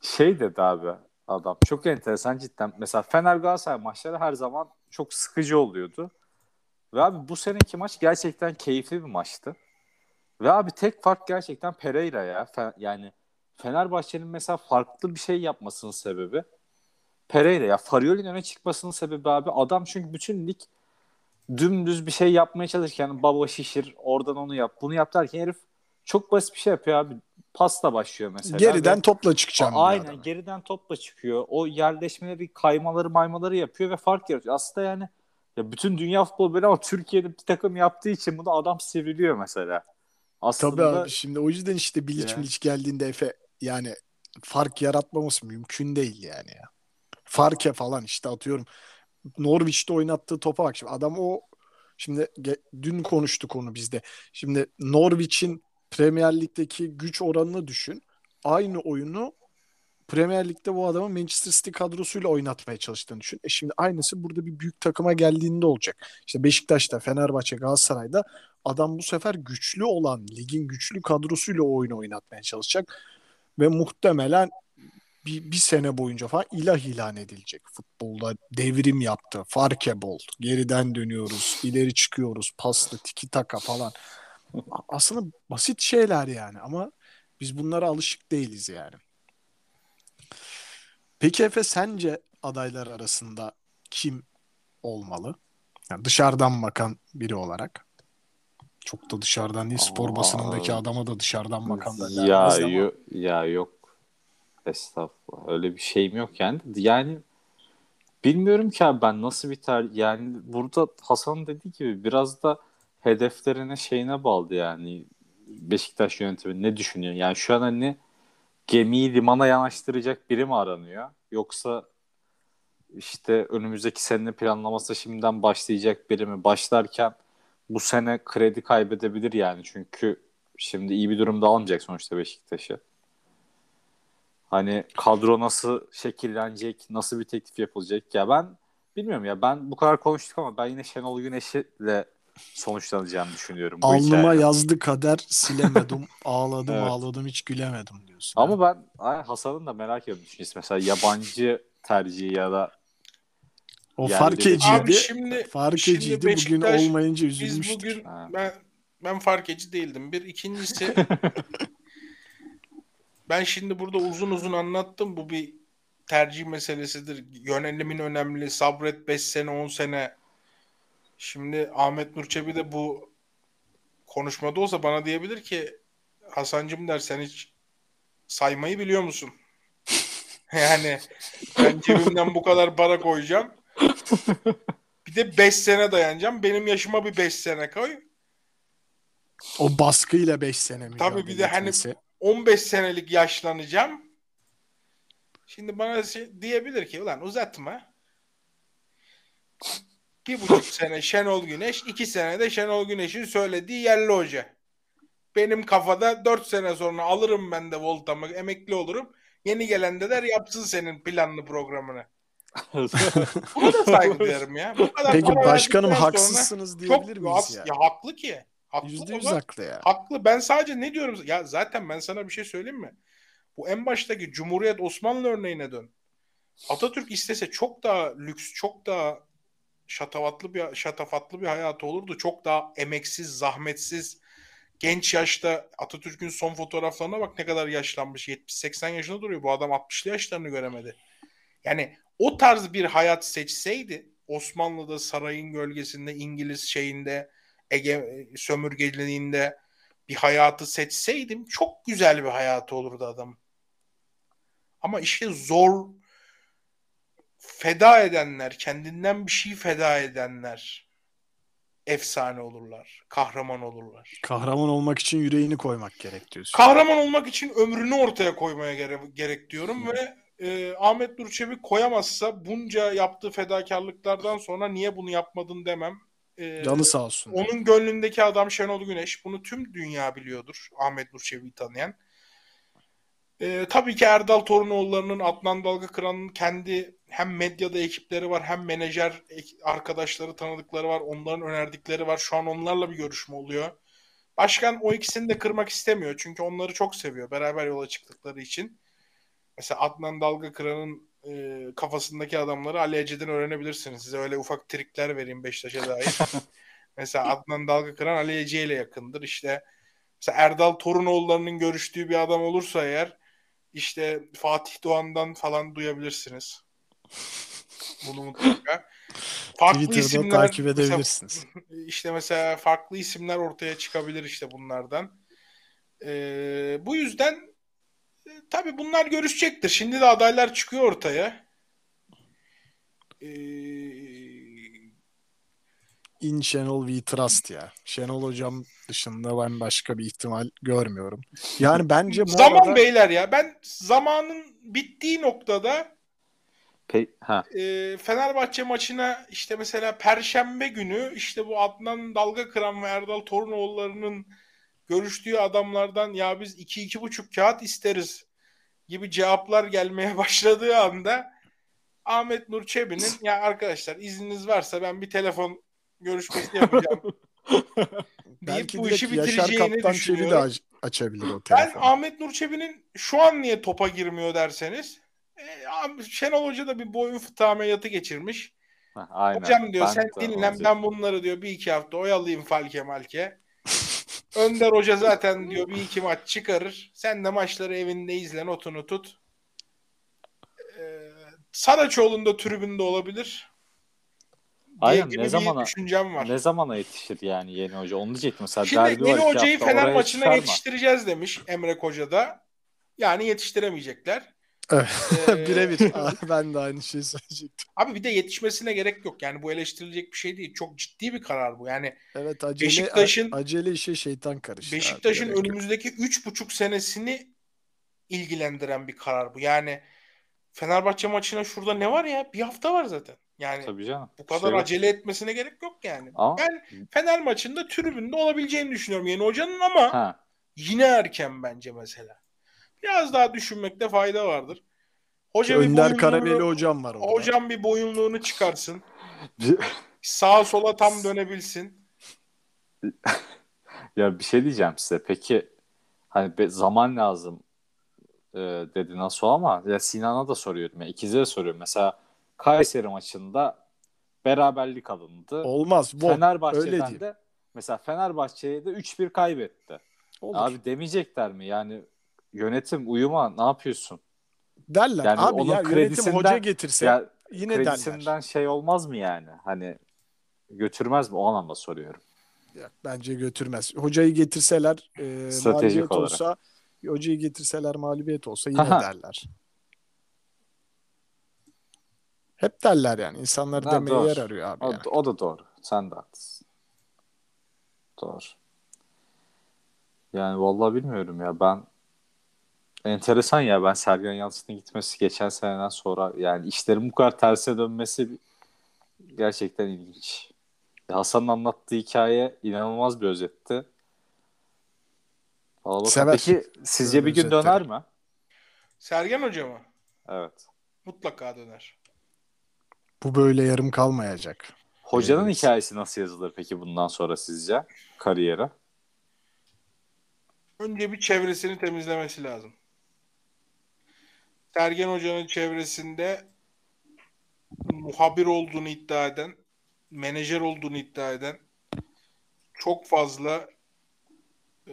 Şey dedi abi adam çok enteresan cidden. Mesela Fener Galatasaray maçları her zaman çok sıkıcı oluyordu. Ve abi bu seneki maç gerçekten keyifli bir maçtı. Ve abi tek fark gerçekten Pereira ya. Fe- yani Fenerbahçe'nin mesela farklı bir şey yapmasının sebebi Pereira ya. Farioli'nin öne çıkmasının sebebi abi adam çünkü bütün lig dümdüz bir şey yapmaya çalışırken baba şişir oradan onu yap bunu yap derken herif çok basit bir şey yapıyor abi. Pasla başlıyor mesela. Geriden Ve- topla çıkacağım. Aynen adam. geriden topla çıkıyor. O yerleşmeleri, kaymaları, maymaları yapıyor ve fark yaratıyor. Aslında yani ya bütün dünya futbolu böyle ama Türkiye'de bir takım yaptığı için bunu adam sivriliyor mesela. Aslında Tabii abi şimdi o yüzden işte Bilic Ya. Milic geldiğinde Efe yani fark yaratmaması mümkün değil yani ya. Farke falan işte atıyorum. Norwich'te oynattığı topa bak şimdi adam o şimdi dün konuştuk onu bizde. Şimdi Norwich'in Premier Lig'deki güç oranını düşün. Aynı oyunu Premier Lig'de bu adamı Manchester City kadrosuyla oynatmaya çalıştığını düşün. E şimdi aynısı burada bir büyük takıma geldiğinde olacak. İşte Beşiktaş'ta, Fenerbahçe, Galatasaray'da adam bu sefer güçlü olan, ligin güçlü kadrosuyla o oyunu oynatmaya çalışacak. Ve muhtemelen bir, bir sene boyunca falan ilah ilan edilecek. Futbolda devrim yaptı. Farkebol. Geriden dönüyoruz. ileri çıkıyoruz. Paslı, tiki taka falan. Aslında basit şeyler yani ama biz bunlara alışık değiliz yani. Peki Efe sence adaylar arasında kim olmalı? Yani dışarıdan bakan biri olarak. Çok da dışarıdan değil. Spor Aa. basınındaki adama da dışarıdan bakan da Ya, yo- ya yok. Estağfurullah. Öyle bir şeyim yok yani. Yani bilmiyorum ki abi ben nasıl bir ter yani burada Hasan dediği gibi biraz da hedeflerine şeyine bağlı yani Beşiktaş yönetimi ne düşünüyor? Yani şu an hani gemiyi limana yanaştıracak biri mi aranıyor? Yoksa işte önümüzdeki sene planlaması şimdiden başlayacak biri mi? Başlarken bu sene kredi kaybedebilir yani. Çünkü şimdi iyi bir durumda almayacak sonuçta Beşiktaş'ı. Hani kadro nasıl şekillenecek, nasıl bir teklif yapılacak ya ben bilmiyorum ya ben bu kadar konuştuk ama ben yine Şenol Güneş'le sonuçlanacağını düşünüyorum bu Alnıma hikayenin. yazdı kader silemedim. Ağladım Evet. ağladım hiç gülemedim diyorsun. Ama ben ay, Hasan'ın da merak ediyorum düşüncesi. Mesela yabancı tercihi ya da o fark ediciydi. Abi şimdi fark şimdi ediciydi. Bugün olmayınca biz üzülmüştük. bugün Ha. ben ben fark edici değildim. Bir ikincisi ben şimdi burada uzun uzun anlattım. Bu bir tercih meselesidir. Yönelimin önemli. Sabret 5 sene 10 sene. Şimdi Ahmet Nurçebi de bu konuşmada olsa bana diyebilir ki Hasancım der sen hiç saymayı biliyor musun? yani ben cebimden bu kadar para koyacağım. Bir de 5 sene dayanacağım. Benim yaşıma bir 5 sene koy. O baskıyla 5 sene mücadele Tabii bir de hani- etmesi. 15 senelik yaşlanacağım. Şimdi bana şey- diyebilir ki ulan uzatma. Bir buçuk sene Şenol Güneş, iki sene de Şenol Güneş'in söylediği yerli hoca. Benim kafada 4 sene sonra alırım ben de voltamı, emekli olurum. Yeni gelen de der yapsın senin planlı programını. Buna da saygı duyarım ya. Bu kadar Peki başkanım haksızsınız çok diyebilir miyiz haks- ya? ya haklı ki. Haklı Yüzde yüz baba. haklı ya. Haklı. Ben sadece ne diyorum? Ya zaten ben sana bir şey söyleyeyim mi? Bu en baştaki Cumhuriyet Osmanlı örneğine dön. Atatürk istese çok daha lüks, çok daha şatafatlı bir şatafatlı bir hayatı olurdu. Çok daha emeksiz, zahmetsiz. Genç yaşta Atatürk'ün son fotoğraflarına bak ne kadar yaşlanmış. 70-80 yaşında duruyor. Bu adam 60'lı yaşlarını göremedi. Yani o tarz bir hayat seçseydi Osmanlı'da sarayın gölgesinde, İngiliz şeyinde, Ege sömürgeliğinde bir hayatı seçseydim çok güzel bir hayatı olurdu adam. Ama işte zor feda edenler, kendinden bir şey feda edenler efsane olurlar, kahraman olurlar. Kahraman olmak için yüreğini koymak gerek diyorsun. Kahraman olmak için ömrünü ortaya koymaya gere- gerek diyorum ve e, Ahmet Nurçevi koyamazsa bunca yaptığı fedakarlıklardan sonra niye bunu yapmadın demem. E, Canı sağ olsun. onun gönlündeki adam Şenol Güneş. Bunu tüm dünya biliyordur. Ahmet Nur Çebi'yi tanıyan. Ee, tabii ki Erdal Torunoğulları'nın, Adnan Dalga Kıran'ın kendi hem medyada ekipleri var hem menajer arkadaşları, tanıdıkları var. Onların önerdikleri var. Şu an onlarla bir görüşme oluyor. Başkan o ikisini de kırmak istemiyor. Çünkü onları çok seviyor. Beraber yola çıktıkları için. Mesela Adnan Dalga Kıran'ın e, kafasındaki adamları Ali Ece'den öğrenebilirsiniz. Size öyle ufak trikler vereyim Beşiktaş'a dair. Mesela Adnan Dalga Kıran Ali Ece ile yakındır. İşte mesela Erdal Torunoğulları'nın görüştüğü bir adam olursa eğer işte Fatih Doğan'dan falan duyabilirsiniz. Bunu mutlaka. Farklı Twitter'da isimler takip mesela- edebilirsiniz. işte mesela farklı isimler ortaya çıkabilir işte bunlardan. Ee, bu yüzden e, tabii bunlar görüşecektir. Şimdi de adaylar çıkıyor ortaya. Ee, In Şenol We Trust ya. Şenol hocam dışında ben başka bir ihtimal görmüyorum. Yani bence bu zaman arada beyler ya ben zamanın bittiği noktada Pe- ha. e, Fenerbahçe maçına işte mesela Perşembe günü işte bu Adnan Dalga Kıran ve Erdal Torunoğulları'nın görüştüğü adamlardan ya biz 2-2,5 kağıt isteriz gibi cevaplar gelmeye başladığı anda Ahmet Nur Çebi'nin ya arkadaşlar izniniz varsa ben bir telefon görüşmesi yapacağım Belki bu işi Yaşar bitireceğini Kaptan Çebi de açabilir o Ben telefonu. Ahmet Nur Çebi'nin şu an niye topa girmiyor derseniz e, Şenol Hoca da bir boyun fıtığı ameliyatı geçirmiş. Heh, Aynen. Hocam diyor Ben sen dinlen ben bunları diyor bir iki hafta oyalayayım falke malke. Önder Hoca zaten diyor bir iki maç çıkarır. Sen de maçları evinde izle notunu tut. Ee, Saraçoğlu'nun da tribünde olabilir. Aynen, ne zamana- düşüncem var. Ne zamana yetişir yani yeni hoca? Onu diyecektim. Mesela Şimdi yeni hocayı Fener maçına yetiştireceğiz demiş Emre Koca da. Yani yetiştiremeyecekler. Evet. Ee, Birebir. Ben de aynı şeyi söyleyecektim. Abi bir de yetişmesine gerek yok. Yani bu eleştirilecek bir şey değil. Çok ciddi bir karar bu. Yani Evet acele, Beşiktaş'ın- acele işe şeytan karıştı. Beşiktaş'ın abi, yok. önümüzdeki üç buçuk senesini ilgilendiren bir karar bu. Yani Fenerbahçe maçına şurada ne var ya? Bir hafta var zaten. Yani Tabii canım. bu kadar Şey yok. acele etmesine gerek yok yani. Ama Ben Fener maçında tribünde olabileceğini düşünüyorum yeni hocanın ama ha, yine erken bence mesela. Biraz daha düşünmekte fayda vardır. Hoca bir Önder boyunluğunu- Karabeli hocam var orada. Hocam bir boyunluğunu çıkarsın. Sağa sola tam dönebilsin. ya bir şey diyeceğim size. Peki hani be- zaman lazım e, dedi nasıl ama ya Sinan'a da soruyorum. Ya, ikize de soruyorum. Mesela Kayseri maçında beraberlik alındı. Olmaz. Bu öyle Fenerbahçe'den diyeyim. de mesela Fenerbahçe'ye de 3-1 kaybetti. olur. Abi demeyecekler mi? Yani yönetim uyuma ne yapıyorsun? derler. yani Abi onun ya yönetim hoca getirse ya yine derler. kredisinden şey olmaz mı yani? Hani götürmez mi? O anlamda soruyorum. Ya, bence götürmez. Hocayı getirseler e, Stratejik olarak. olsa hocayı getirseler mağlubiyet olsa yine Aha. derler. Hep derler yani. İnsanlar Ha, demeye doğru. yer arıyor abi. O, yani. o da doğru. Sen de haklısın. Doğru. Yani vallahi bilmiyorum ya ben enteresan ya ben Sergen Yalçın'ın gitmesi geçen seneden sonra yani işlerin bu kadar terse dönmesi gerçekten ilginç. Hasan'ın anlattığı hikaye inanılmaz bir özetti. Peki sizce Öyle bir gün döner mi? Sergen Hoca mı? Evet. Mutlaka döner. Bu böyle yarım kalmayacak. Hocanın Evet. hikayesi nasıl yazılır peki bundan sonra sizce? Kariyeri. Önce bir çevresini temizlemesi lazım. Sergen Hoca'nın çevresinde muhabir olduğunu iddia eden, menajer olduğunu iddia eden çok fazla e,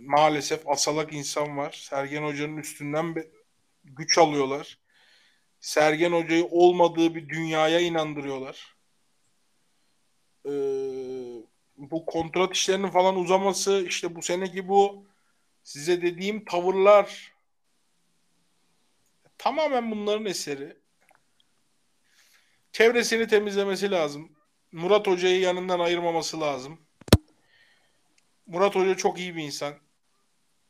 maalesef asalak insan var. Sergen Hoca'nın üstünden güç alıyorlar. Sergen Hoca'yı olmadığı bir dünyaya inandırıyorlar. E, bu kontrat işlerinin falan uzaması, işte bu seneki bu size dediğim tavırlar tamamen bunların eseri. Çevresini temizlemesi lazım. Murat Hoca'yı yanından ayırmaması lazım. Murat Hoca çok iyi bir insan.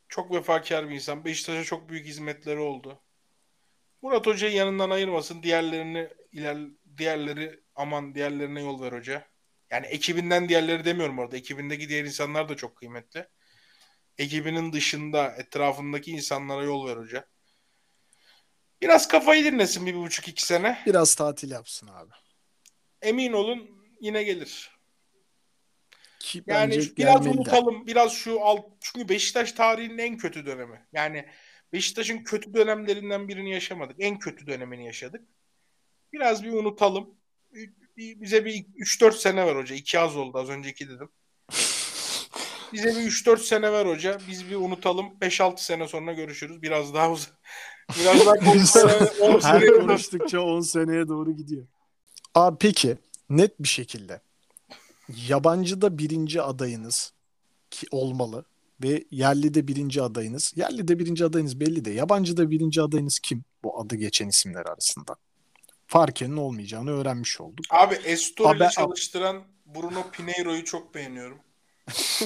Çok vefakar bir insan. Beşiktaş'a çok büyük hizmetleri oldu. Murat Hoca'yı yanından ayırmasın. Diğerlerini iler diğerleri aman diğerlerine yol ver hoca. Yani ekibinden diğerleri demiyorum orada. Ekibindeki diğer insanlar da çok kıymetli ekibinin dışında etrafındaki insanlara yol ver hoca. Biraz kafayı dinlesin bir buçuk iki sene. Biraz tatil yapsın abi. Emin olun yine gelir. Ki Yani biraz unutalım. Biraz şu alt çünkü Beşiktaş tarihinin en kötü dönemi. Yani Beşiktaş'ın kötü dönemlerinden birini yaşamadık. En kötü dönemini yaşadık. Biraz bir unutalım. Bir- Bize bir 3-4 sene ver hoca. 2 az oldu az önceki dedim. Bize bir 3-4 sene ver hoca. Biz bir unutalım. 5-6 sene sonra görüşürüz. Biraz daha uzun. Biraz daha 10 sene, 10 Her sene konuştukça 10 seneye doğru gidiyor. Abi peki net bir şekilde yabancıda birinci adayınız ki olmalı ve yerlide birinci adayınız. Yerlide birinci adayınız belli de yabancıda birinci adayınız kim bu adı geçen isimler arasında? Farkenin olmayacağını öğrenmiş olduk. Abi Estor ile çalıştıran Bruno Pinheiro'yu çok beğeniyorum.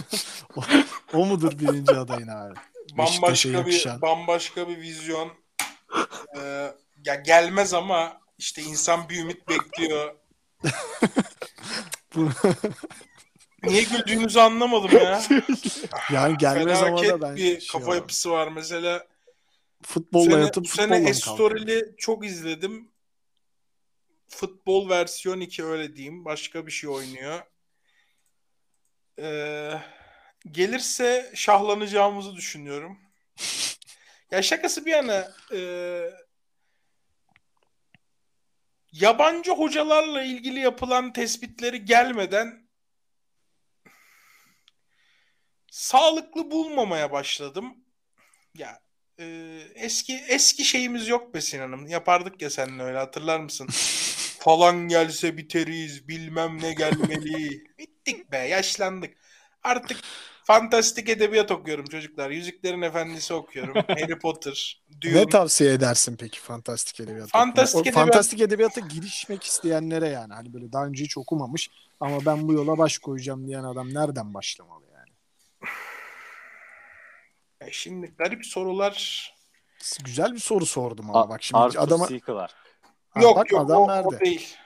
O mudur birinci adayın abi? Bambaşka bir yakışan. bambaşka bir vizyon. Ee, ya gelmez ama işte insan bir ümit bekliyor. Niye güldüğünüzü anlamadım ya. yani gelmez ama da ben bir şey kafa yapısı var mesela. futbolla sene, yatıp futbolla sene? Estorili çok izledim. Futbol versiyon 2 öyle diyeyim. Başka bir şey oynuyor. Ee, gelirse şahlanacağımızı düşünüyorum. Ya şakası bir yana e, yabancı hocalarla ilgili yapılan tespitleri gelmeden sağlıklı bulmamaya başladım. Ya e, eski eski şeyimiz yok be Sinan'ım. Yapardık ya seninle öyle hatırlar mısın? Falan gelse biteriz, bilmem ne gelmeli. Bittik be, yaşlandık. Artık fantastik edebiyat okuyorum çocuklar. Yüzüklerin Efendisi okuyorum. Harry Potter, Dune. Ne tavsiye edersin peki fantastik edebiyat? Fantastik? O edebiyat- fantastik edebiyata girişmek isteyenlere yani hani böyle daha önce hiç okumamış ama ben bu yola baş koyacağım diyen adam nereden başlamalı yani? E şimdi garip sorular Güzel bir soru sordum ama A- bak şimdi Arthur adama C. Clarke. Ha, yok bak yok adam o, o nerede? değil.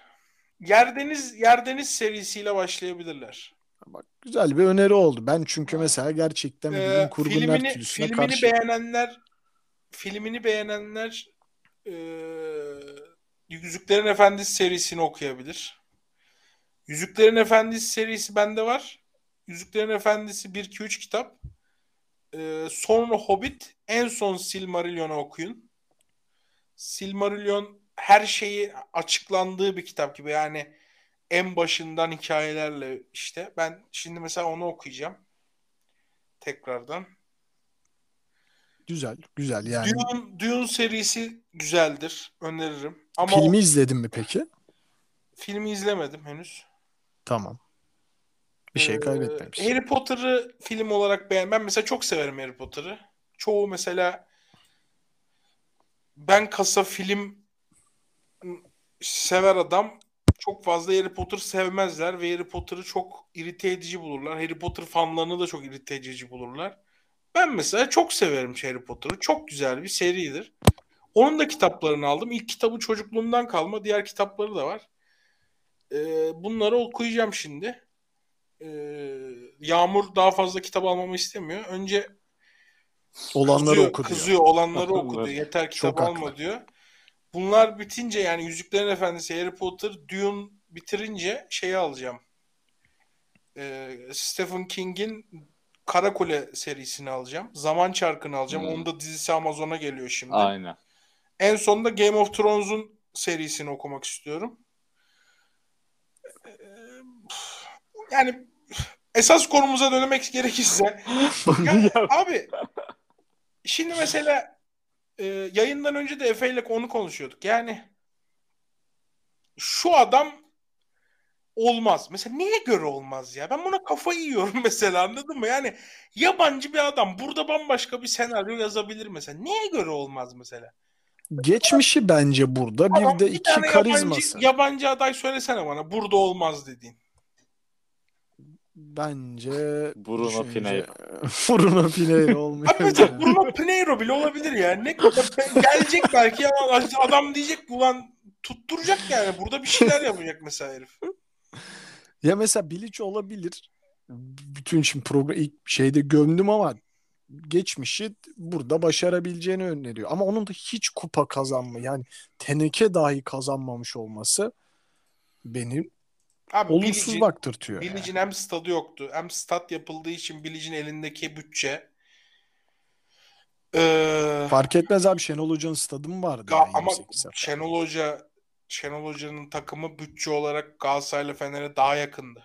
Yerdeniz Yerdeniz serisiyle başlayabilirler. Bak güzel bir öneri oldu. Ben çünkü mesela gerçekten Ee, bilim her filmini filmini karşı. beğenenler filmini beğenenler e, Yüzüklerin Efendisi serisini okuyabilir. Yüzüklerin Efendisi serisi bende var. Yüzüklerin Efendisi 1 2 3 kitap. E, sonra Hobbit, en son Silmarillion'u okuyun. Silmarillion her şeyi açıklandığı bir kitap gibi. Yani en başından hikayelerle işte. Ben şimdi mesela onu okuyacağım. Tekrardan. Güzel, güzel yani. Dune, Dune serisi güzeldir. Öneririm. Ama Filmi o izledin mi peki? filmi izlemedim henüz. Tamam. Bir şey Ee, kaybetmemiş. Harry Potter'ı film olarak beğen. Ben mesela çok severim Harry Potter'ı. Çoğu mesela ben kasa film sever adam çok fazla Harry Potter sevmezler ve Harry Potter'ı çok irite edici bulurlar. Harry Potter fanlarını da çok irite edici bulurlar. Ben mesela çok severim Harry Potter'ı. Çok güzel bir seridir. Onun da kitaplarını aldım. İlk kitabı çocukluğumdan kalma. Diğer kitapları da var. Ee, bunları okuyacağım şimdi. Ee, Yağmur daha fazla kitap almamı istemiyor. Önce Olanları kızıyor, oku diyor. kızıyor olanları oku diyor. Yeter kitap alma diyor. Bunlar bitince yani Yüzüklerin Efendisi, Harry Potter, Dune bitirince şeyi alacağım. Ee, Stephen King'in Karakule serisini alacağım. Zaman Çarkı'nı alacağım. Hmm. Onun da dizisi Amazon'a geliyor şimdi. Aynen. En sonunda Game of Thrones'un serisini okumak istiyorum. Ee, Yani esas konumuza dönmek gerekirse ya, abi şimdi mesela e, yayından önce de Efe ile konu konuşuyorduk. Yani şu adam olmaz. Mesela neye göre olmaz ya? Ben buna kafayı yiyorum mesela anladın mı? Yani yabancı bir adam burada bambaşka bir senaryo yazabilir mesela. Neye göre olmaz mesela? Geçmişi bence burada. Bir de iki tane karizması. Yabancı, yabancı aday söylesene bana. Burada olmaz dediğin. Bence Bruno düşününce- Pinheiro. Bruno Pinheiro olmuyor. Abi mesela Bruno Pinheiro bile olabilir yani. Ne kadar gelecek belki ama adam diyecek ulan tutturacak yani. Burada bir şeyler yapacak mesela herif. Ya mesela Bilic olabilir. Bütün şimdi program ilk şeyde gömdüm ama geçmişi burada başarabileceğini öneriyor. Ama onun da hiç kupa kazanma yani teneke dahi kazanmamış olması beni Abi olumsuz Bilic'in- baktırtıyor. yani. Bilic'in hem stadı yoktu. Hem stat yapıldığı için Bilic'in elindeki bütçe. Ee, Fark etmez abi Şenol Hoca'nın stadı mı vardı? Ga- yani ama 28 sefer? Şenol Hoca Şenol Hoca'nın takımı bütçe olarak Galatasaray'la Fener'e daha yakındı.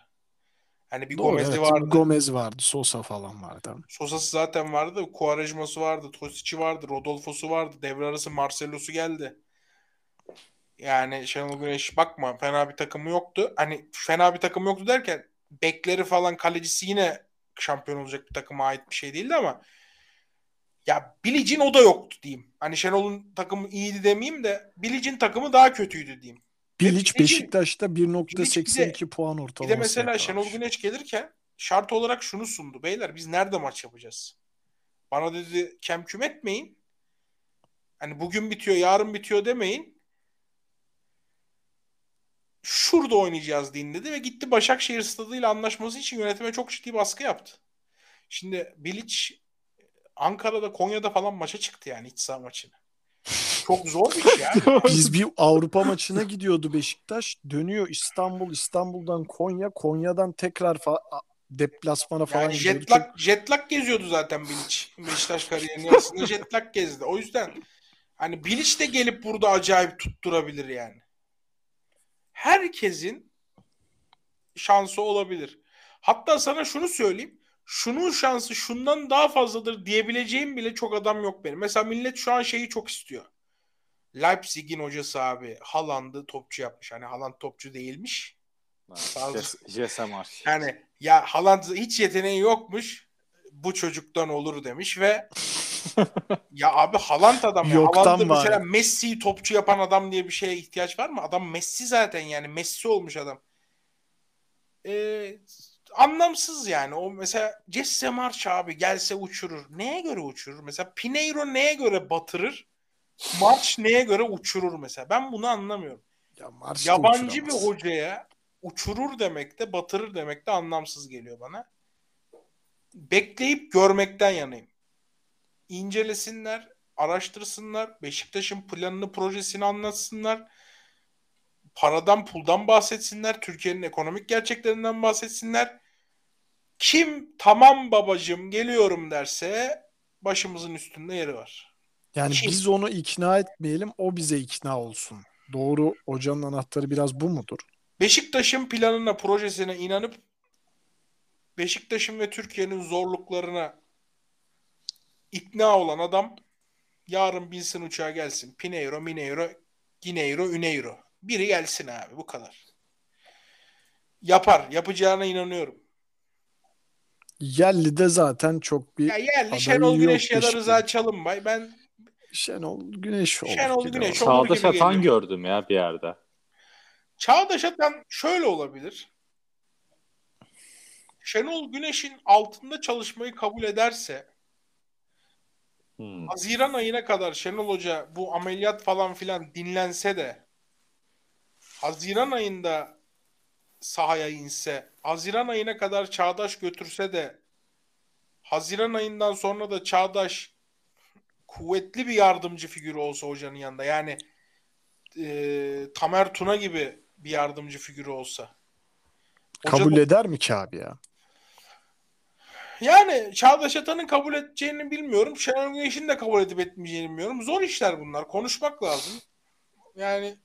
Hani bir Doğru, Gomez'i evet. vardı. Gomez vardı, Sosa falan vardı. Sosa'sı zaten vardı. Quaresma'sı vardı. Tosic'i vardı. Rodolfo'su vardı. Devre arası Marcelo'su geldi. Yani Şenol Güneş bakma fena bir takımı yoktu. Hani fena bir takım yoktu derken bekleri falan kalecisi yine şampiyon olacak bir takıma ait bir şey değildi ama ya Bilic'in o da yoktu diyeyim. Hani Şenol'un takımı iyiydi demeyeyim de Bilic'in takımı daha kötüydü diyeyim. Bilic Beşiktaş'ta Bilic 1.82 puan Bir ortalaması de mesela yakalamış. Şenol Güneş gelirken şart olarak şunu sundu. Beyler biz nerede maç yapacağız? Bana dedi kem küm etmeyin. Hani bugün bitiyor yarın bitiyor demeyin. Şurada oynayacağız deyin dedi ve gitti Başakşehir stadıyla anlaşması için yönetime çok ciddi baskı yaptı. Şimdi Bilic Ankara'da Konya'da falan maça çıktı yani iç saha maçına. Çok zor bir şey ya. Biz bir Avrupa maçına gidiyordu Beşiktaş. Dönüyor İstanbul, İstanbul'dan Konya, Konya'dan tekrar fa- deplasmana falan Yani gidiyordu. jetlag, jetlag geziyordu zaten Bilic. Beşiktaş kariyerinin yarısında jetlag gezdi. O yüzden hani Bilic de gelip burada acayip tutturabilir yani. Herkesin şansı olabilir. Hatta sana şunu söyleyeyim. Şunun şansı şundan daha fazladır diyebileceğim bile çok adam yok benim. Mesela millet şu an şeyi çok istiyor. Leipzig'in hocası abi Haaland'ı topçu yapmış. Hani Haaland topçu değilmiş. JSMR. Yani ya Haaland hiç yeteneği yokmuş. Bu çocuktan olur demiş ve ya abi Haaland adam ya. Yoktan Haaland'ı mesela Messi'yi topçu yapan adam diye bir şeye ihtiyaç var mı? Adam Messi zaten yani Messi olmuş adam. Ee, anlamsız yani. O mesela Jesse March abi gelse uçurur. Neye göre uçurur? Mesela Pineiro neye göre batırır? March neye göre uçurur mesela? Ben bunu anlamıyorum. Ya Marş da Yabancı bir hocaya uçurur demek de batırır demek de anlamsız geliyor bana. Bekleyip görmekten yanayım. İncelesinler, araştırsınlar, Beşiktaş'ın planını, projesini anlatsınlar. Paradan, puldan bahsetsinler, Türkiye'nin ekonomik gerçeklerinden bahsetsinler. Kim tamam babacığım geliyorum derse başımızın üstünde yeri var. Yani Kim? biz onu ikna etmeyelim, o bize ikna olsun. Doğru hocanın anahtarı biraz bu mudur? Beşiktaş'ın planına, projesine inanıp Beşiktaş'ın ve Türkiye'nin zorluklarına ikna olan adam yarın binsin uçağa gelsin. Pineiro, Mineiro, Gineiro, Üneiro. Biri gelsin abi bu kadar. Yapar. Yapacağına inanıyorum. Yerli de zaten çok bir Ya yerli Şenol Güneş ya da. Rıza Çalınbay. Ben Şenol Güneş olur. Şenol Güneş olur. Çağdaş Atan geliyor. gördüm ya bir yerde. Çağdaş Atan şöyle olabilir. Şenol Güneş'in altında çalışmayı kabul ederse Hmm. Haziran ayına kadar Şenol Hoca bu ameliyat falan filan dinlense de Haziran ayında sahaya inse, Haziran ayına kadar Çağdaş götürse de Haziran ayından sonra da Çağdaş kuvvetli bir yardımcı figürü olsa hocanın yanında. Yani e, Tamer Tuna gibi bir yardımcı figürü olsa. Hoca Kabul da- eder mi ki abi ya? Yani Çağdaş Atan'ın kabul edeceğini bilmiyorum. Şenol Güneş'in de kabul edip etmeyeceğini bilmiyorum. Zor işler bunlar. Konuşmak lazım. Yani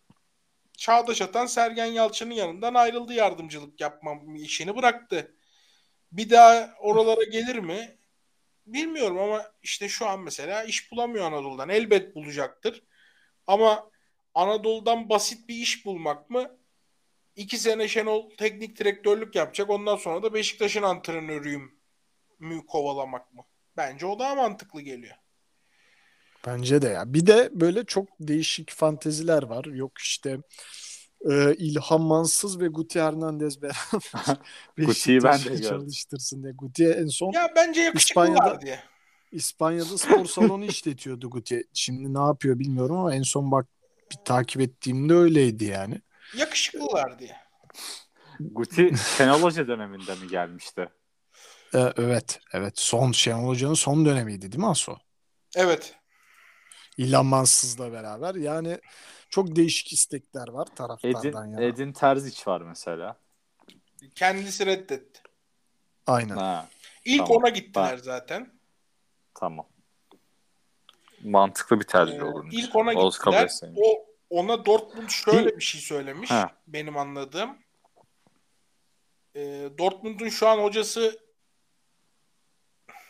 Çağdaş Atan Sergen Yalçın'ın yanından ayrıldı yardımcılık yapma işini bıraktı. Bir daha oralara gelir mi? Bilmiyorum ama işte şu an mesela iş bulamıyor Anadolu'dan. Elbet bulacaktır. Ama Anadolu'dan basit bir iş bulmak mı? İki sene Şenol teknik direktörlük yapacak. Ondan sonra da Beşiktaş'ın antrenörüyüm mü kovalamak mı? Bence o daha mantıklı geliyor. Bence de ya. Bir de böyle çok değişik fanteziler var. Yok işte e, İlhan Mansız ve Guti Hernandez beraber Guti'yi ben de çalıştırsın diye. Guti en son Ya bence İspanya'da- diye. İspanya'da spor salonu işletiyordu Guti. Şimdi ne yapıyor bilmiyorum ama en son bak bir takip ettiğimde öyleydi yani. Yakışıklılar diye. Guti Şenol Hoca döneminde mi gelmişti? E, evet, evet. Son Şenol Hoca'nın son dönemiydi değil mi Aso? Evet. İlhan Mansız'la beraber. Yani çok değişik istekler var Edin, taraftardan yana. Edin Terzic var mesela. Kendisi reddetti. Aynen. Ha, İlk Tamam. ona gittiler Bak. zaten. tamam. Mantıklı bir tercih Ee, ilk ona Oğuz gittiler. O ona Dortmund şöyle bir şey söylemiş. Ha. Benim anladığım. Ee, Dortmund'un şu an hocası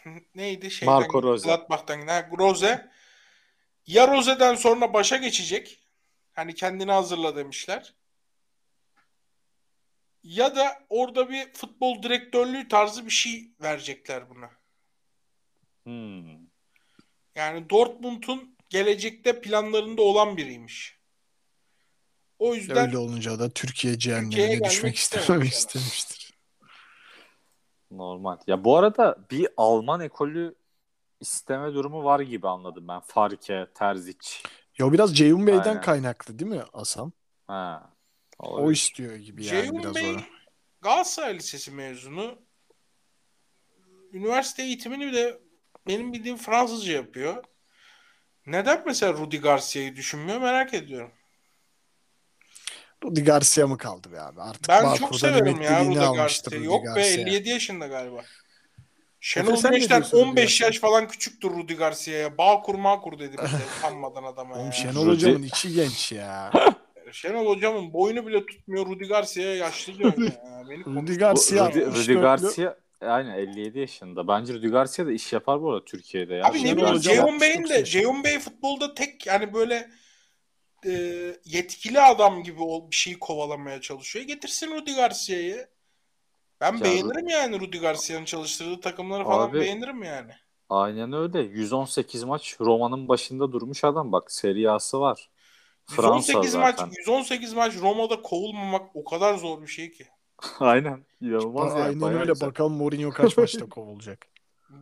neydi? Şeyden, Marco Rose. Gladbach'tan. Ha, Rose. Ya Rose'den sonra başa geçecek. Hani kendini hazırla demişler. Ya da orada bir futbol direktörlüğü tarzı bir şey verecekler buna. Hmm. Yani Dortmund'un gelecekte planlarında olan biriymiş. O yüzden Öyle olunca da Türkiye cehennemine düşmek istememiş adam. istemiştir. Normal. Ya bu arada bir Alman ekolü isteme durumu var gibi anladım ben. Farke, Terzic. Ya biraz Ceyhun Bey'den Aynen. kaynaklı değil mi Hasan? Ha. O olabilir. istiyor gibi yani Ceyhun biraz Bey onu. Galatasaray Lisesi mezunu. Üniversite eğitimini de benim bildiğim Fransızca yapıyor. Neden mesela Rudi Garcia'yı düşünmüyor merak ediyorum. Rudi Garcia mı kaldı be abi? Artık Ben Bağkur'dan çok severim ya Rudi almıştır Garcia'yı. Yok be Garcia. 57 yaşında galiba. Şenol Güneş'ten diyorsun Rudi 15 Garcia? yaş falan küçüktür Rudi Garcia'ya. Bağkur Makur dedi bir de utanmadan adama Oğlum ya. Şenol Rudi- hocamın içi genç ya. Şenol hocamın boynu bile tutmuyor Rudi Garcia'ya yaşlı diyor ya. Beni Rudi. Garcia Rudi, 64'lü. Rudi Garcia aynen 57 yaşında. Bence Rudi Garcia da iş yapar bu arada Türkiye'de ya. Abi ne bileyim Ceyhun 69 Bey'in de yaşında. Ceyhun Bey futbolda tek yani böyle e, yetkili adam gibi ol, bir şeyi kovalamaya çalışıyor. Getirsin Rudi Garcia'yı. Ben Ya beğenirim yani Rudi Garcia'nın çalıştırdığı takımları falan Abi- beğenirim yani. Aynen öyle. 118 maç Roma'nın başında durmuş adam bak. Serie A'sı var. Fransa 118 maç zaten. 118 maç Roma'da kovulmamak o kadar zor bir şey ki. Aynen. İnanılmaz ya. Aynen öyle. güzel. Bakalım Mourinho kaç maçta kovulacak.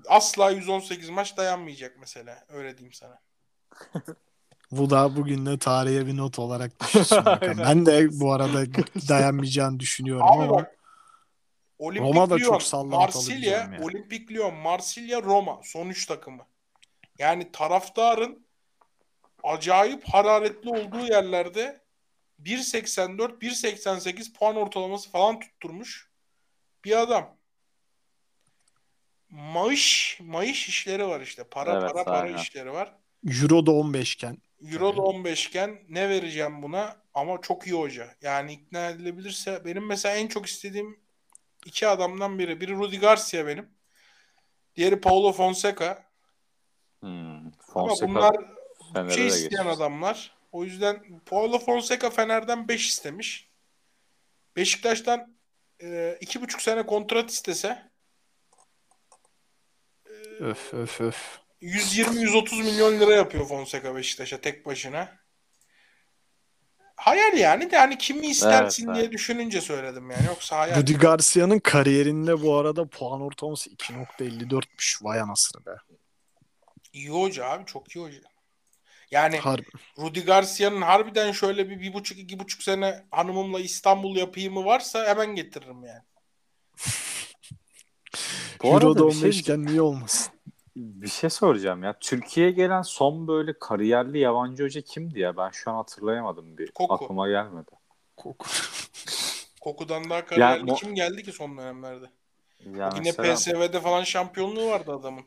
Asla 118 maç dayanmayacak mesela. Öyle diyeyim sana. Bu da bugün de tarihe bir not olarak düşsün. bakalım. ben de bu arada dayanmayacağını düşünüyorum Abi ama bak Olimpik Roma da Lyon, çok sallantılı Marsilya, diyorum ya. Olimpik Lyon, Marsilya, Roma son üç takımı. Yani taraftarın acayip hararetli olduğu yerlerde 1.84, 1.88 puan ortalaması falan tutturmuş bir adam. Maaş, maaş işleri var işte. Para Evet, para para aynen. işleri var. Euro da 15 iken Euro da 15 iken ne vereceğim buna? Ama çok iyi hoca. Yani ikna edilebilirse benim mesela en çok istediğim iki adamdan biri. Biri Rudi Garcia benim. Diğeri Paulo Fonseca. Hmm. Ama Fonseca bunlar Fener'e şey isteyen geçmiş. adamlar. O yüzden Paulo Fonseca Fener'den 5 istemiş. Beşiktaş'tan e, iki buçuk sene kontrat istese öf öf öf. 120-130 milyon lira yapıyor Fonseca Beşiktaş'a tek başına. Hayal yani de hani kimi istersin Evet, diye evet. düşününce söyledim yani. Yoksa hayal. Rudi Garcia'nın kariyerinde bu arada puan ortalaması 2.54'müş. Vay anasını be. İyi hoca abi çok iyi hoca. Yani Harbi. Rudi Garcia'nın harbiden şöyle bir, bir buçuk iki buçuk sene hanımımla İstanbul yapayımı varsa hemen getiririm yani. Bu Euro'da arada bir 15 şey, iken niye olmasın? Bir şey soracağım ya. Türkiye'ye gelen son böyle kariyerli yabancı hoca kimdi ya? Ben şu an hatırlayamadım bir. Koku. Aklıma gelmedi. Koku. Kokudan daha kariyerli bu- kim geldi ki son dönemlerde? Ya Yine mesela PSV'de falan şampiyonluğu vardı adamın.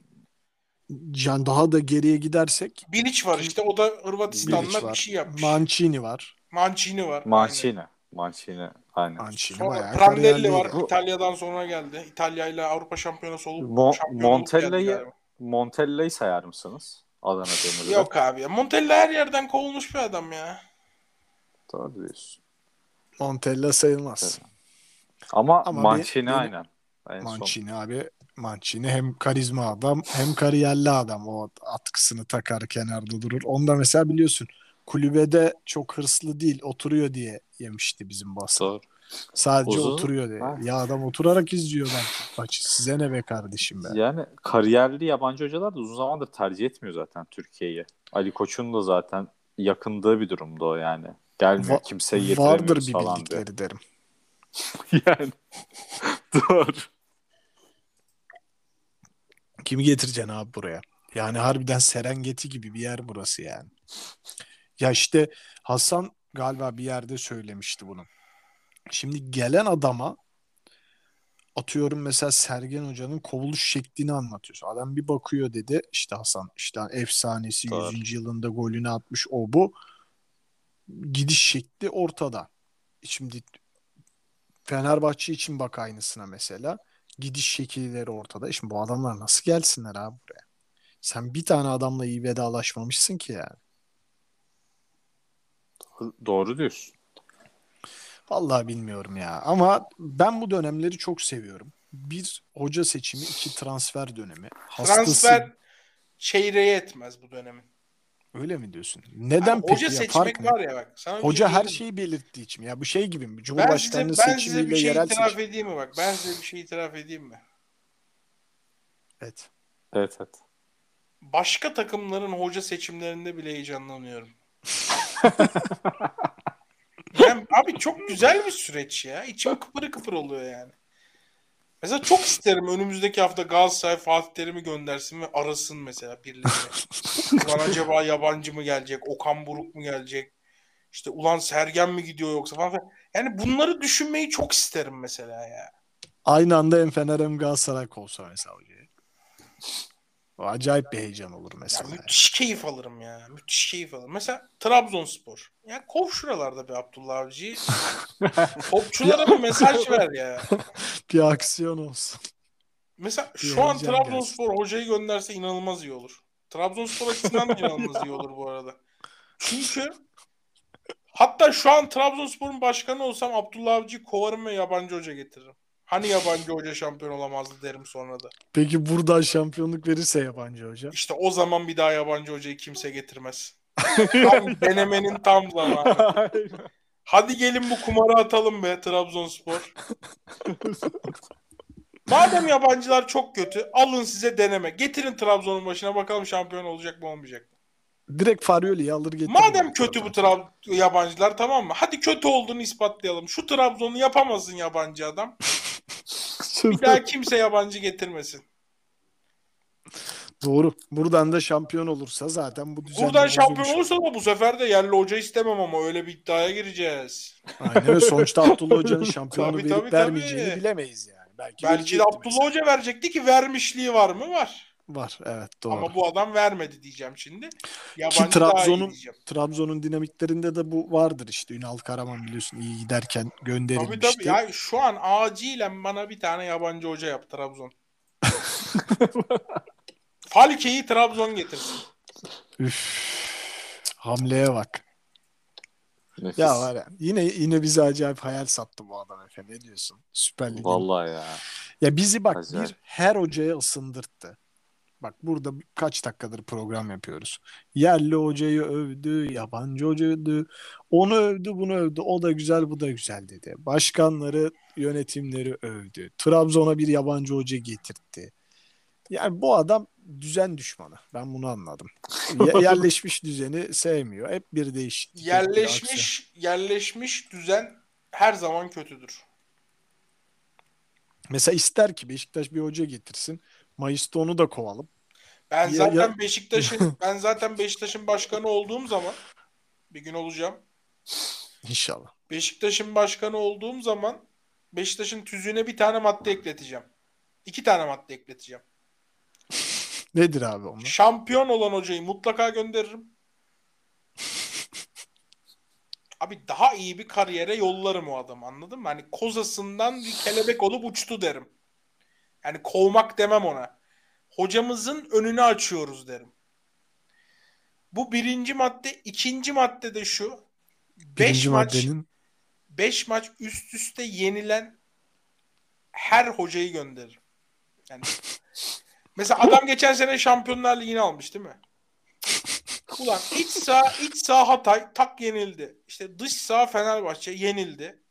Yani daha da geriye gidersek Bilic var işte o da Hırvatistan'la bir şey yapmış. Mancini var. Mancini var. Mancini. Mancini. Aynen. Mancini Sonra bayağı Prandelli var. Bu- İtalya'dan sonra geldi. İtalya ile Avrupa Şampiyonası olup Mo- şampiyon olup geldi Montella'yı galiba. Montella'yı sayar mısınız? Adana Demir'de. Yok abi ya. Montella her yerden kovulmuş bir adam ya. Doğru diyorsun. Montella sayılmaz. Ama, Ama Mancini benim- aynen. En son. Mancini abi. Mancini hem karizma adam hem kariyerli adam. O atkısını takar kenarda durur. Onda mesela biliyorsun kulübede çok hırslı değil oturuyor diye yemişti bizim basın. Doğru. Sadece Uzun- oturuyor diye. Ha. Ya adam oturarak izliyor ben maçı. Size ne be kardeşim be. Yani kariyerli yabancı hocalar da uzun zamandır tercih etmiyor zaten Türkiye'yi. Ali Koç'un da zaten yakındığı bir durumda o yani. Gelmiyor Va- kimseyi Vardır getiremiyoruz bir falan diye. bildikleri derim. yani. Doğru. Kimi getireceksin abi buraya? Yani harbiden Serengeti gibi bir yer burası yani. Ya işte Hasan galiba bir yerde söylemişti bunu. Şimdi gelen adama atıyorum mesela Sergen Hoca'nın kovuluş şeklini anlatıyorsun. Adam bir bakıyor dedi işte Hasan işte efsanesi Doğru. 100. yılında golünü atmış o bu. Gidiş şekli ortada. Şimdi Fenerbahçe için bak aynısına mesela. Gidiş şekilleri ortada. Şimdi bu adamlar nasıl gelsinler abi buraya? Sen bir tane adamla iyi vedalaşmamışsın ki yani. Doğru diyorsun. Vallahi bilmiyorum ya. Ama ben bu dönemleri çok seviyorum. Bir hoca seçimi, iki transfer dönemi. Hastası. Transfer çeyreğe etmez bu dönemin. Öyle mi diyorsun? Neden Abi peki hoca ya? seçmek Fark ne? var ya bak. Sana bir Hoca şey her şeyi belirttiği için. Ya bu şey gibi mi? Ben size, Cumhurbaşkanlığı ben size seçimiyle bir şey yerel itiraf seçim. edeyim mi bak? Ben size bir şey itiraf edeyim mi? Evet. Evet evet. Başka takımların hoca seçimlerinde bile heyecanlanıyorum. yani abi çok güzel bir süreç ya. İçim kıpır kıpır oluyor yani. Mesela çok isterim önümüzdeki hafta Galatasaray Fatih Terim'i göndersin ve arasın mesela birileri. ulan acaba yabancı mı gelecek? Okan Buruk mu gelecek? İşte ulan Sergen mi gidiyor yoksa falan. filan. Yani bunları düşünmeyi çok isterim mesela ya. Aynı anda hem Fener hem Galatasaray kovsa mesela. O acayip bir heyecan olur Ya mesela. müthiş keyif alırım ya. Müthiş keyif alırım. Mesela Trabzonspor. Ya kov şuralarda bir Abdullah Avcı'yı. Topçulara bir mesaj ver ya. Bir aksiyon olsun. Mesela Bir şu an Trabzonspor hocayı gönderse inanılmaz iyi olur. Trabzonspor açısından da inanılmaz iyi olur bu arada. Çünkü hatta şu an Trabzonspor'un başkanı olsam Abdullah Avcı'yı kovarım ve yabancı hoca getiririm. Hani yabancı hoca şampiyon olamazdı derim sonra da. Peki buradan şampiyonluk verirse yabancı hoca? İşte o zaman bir daha yabancı hocayı kimse getirmez. Tam denemenin tam zamanı. Hadi gelin bu kumarı atalım be Trabzonspor. Madem yabancılar çok kötü alın size deneme. Getirin Trabzon'un başına bakalım şampiyon olacak mı olmayacak mı? Direkt Farioli'yi alır getirir. Madem kötü bu Trab yabancılar tamam mı? Hadi kötü olduğunu ispatlayalım. Şu Trabzon'u yapamazsın yabancı adam. Bir daha kimse yabancı getirmesin. Doğru. Buradan da şampiyon olursa zaten bu düzen Buradan şampiyon olur. olursa da bu sefer de yerli hoca istemem ama öyle bir iddiaya gireceğiz. Aynen ve sonuçta Abdullah Hoca'nın şampiyonu Tabii, verip tabii, vermeyeceğini tabii. bilemeyiz yani. Belki, Belki de Abdullah mesela. Hoca verecekti ki vermişliği var mı? Var. Var evet doğru. Ama bu adam vermedi diyeceğim şimdi. Yabancı Ki Trabzon'un. Trabzon'un dinamiklerinde de bu vardır işte. Ünal Karaman biliyorsun iyi giderken Tabii gönderilmişti. tabii. Ya şu an acilen bana bir tane yabancı hoca yap Trabzon. Falke'yi Trabzon getirsin. Üf. Hamleye bak. Nefis. Ya var ya yine yine bize acayip hayal sattı bu adam Efe. Ne diyorsun? Süper Lig'in. Vallahi ya. Ya bizi bak Acayip. bir her hocaya ısındırttı. Bak burada kaç dakikadır program yapıyoruz. Yerli hocayı övdü, yabancı hocayı övdü. Onu övdü, bunu övdü. O da güzel, bu da güzel dedi. Başkanları, yönetimleri övdü. Trabzon'a bir yabancı hoca getirtti. Yani bu adam düzen düşmanı. Ben bunu anladım. Ye- yerleşmiş düzeni sevmiyor. Hep bir değişiklik. hep bir. Yerleşmiş, yerleşmiş düzen her zaman kötüdür. Mesela ister ki Beşiktaş bir hoca getirsin. Mayıs'ta onu da kovalım. Ben Ya- zaten ya- Beşiktaş'ın ben zaten Beşiktaş'ın başkanı olduğum zaman bir gün olacağım. İnşallah. Beşiktaş'ın başkanı olduğum zaman Beşiktaş'ın tüzüğüne bir tane madde ekleteceğim. İki tane madde ekleteceğim. Nedir abi onlar? Şampiyon olan hocayı mutlaka gönderirim. Abi daha iyi bir kariyere yollarım o adamı anladın mı? Hani kozasından bir kelebek olup uçtu derim. Yani kovmak demem ona. Hocamızın önünü açıyoruz derim. Bu birinci madde. ikinci madde de şu. Beş Birinci maç, maddenin 5 maç üst üste yenilen her hocayı gönderirim. Yani mesela adam geçen sene Şampiyonlar Ligi'ni almış değil mi? Ulan iç saha iç saha Hatay tak yenildi. İşte dış saha Fenerbahçe yenildi.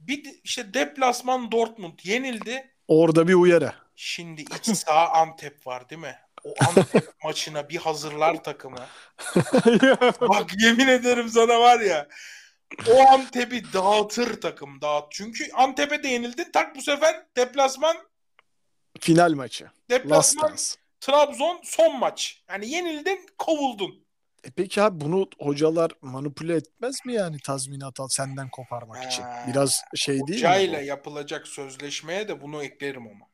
Bir işte deplasman Dortmund yenildi. Orada bir uyarı. Şimdi iç saha Antep var değil mi? O Antep maçına bir hazırlar takımı. Bak yemin ederim sana var ya. O Antep'i dağıtır takım dağıt. Çünkü Antep'e de yenildin. Tak bu sefer deplasman Final maçı. Deplasman. Trabzon son maç. Yani yenildin kovuldun. E peki abi bunu hocalar manipüle etmez mi yani tazminat al senden koparmak için? Ha, Biraz şey değil mi? Hocayla yapılacak sözleşmeye de bunu eklerim ama.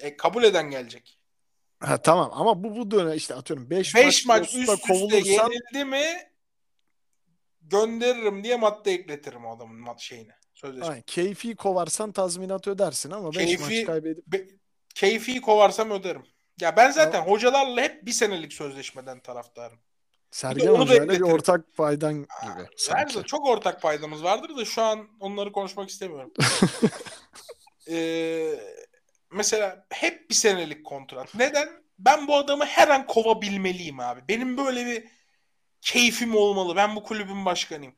E, kabul eden gelecek. Ha, tamam ama bu bu dönem işte atıyorum 5 5 maç üst üst üste kovulursan yenildi mi gönderirim diye madde ekletirim o adamın mat şeyine. Sözleşme. Aynen, keyfi kovarsan tazminat ödersin ama 5 Keyfi- maç kaybedip Be- keyfi kovarsam öderim. Ya ben zaten hocalarla hep bir senelik sözleşmeden taraftarım. Sergen Hoca'yla bir ortak faydan gibi Her sanki. çok ortak paydamız vardır da şu an onları konuşmak istemiyorum. Ee, mesela hep bir senelik kontrat. Neden? Ben bu adamı her an kovabilmeliyim abi. Benim böyle bir keyfim olmalı. Ben bu kulübün başkanıyım.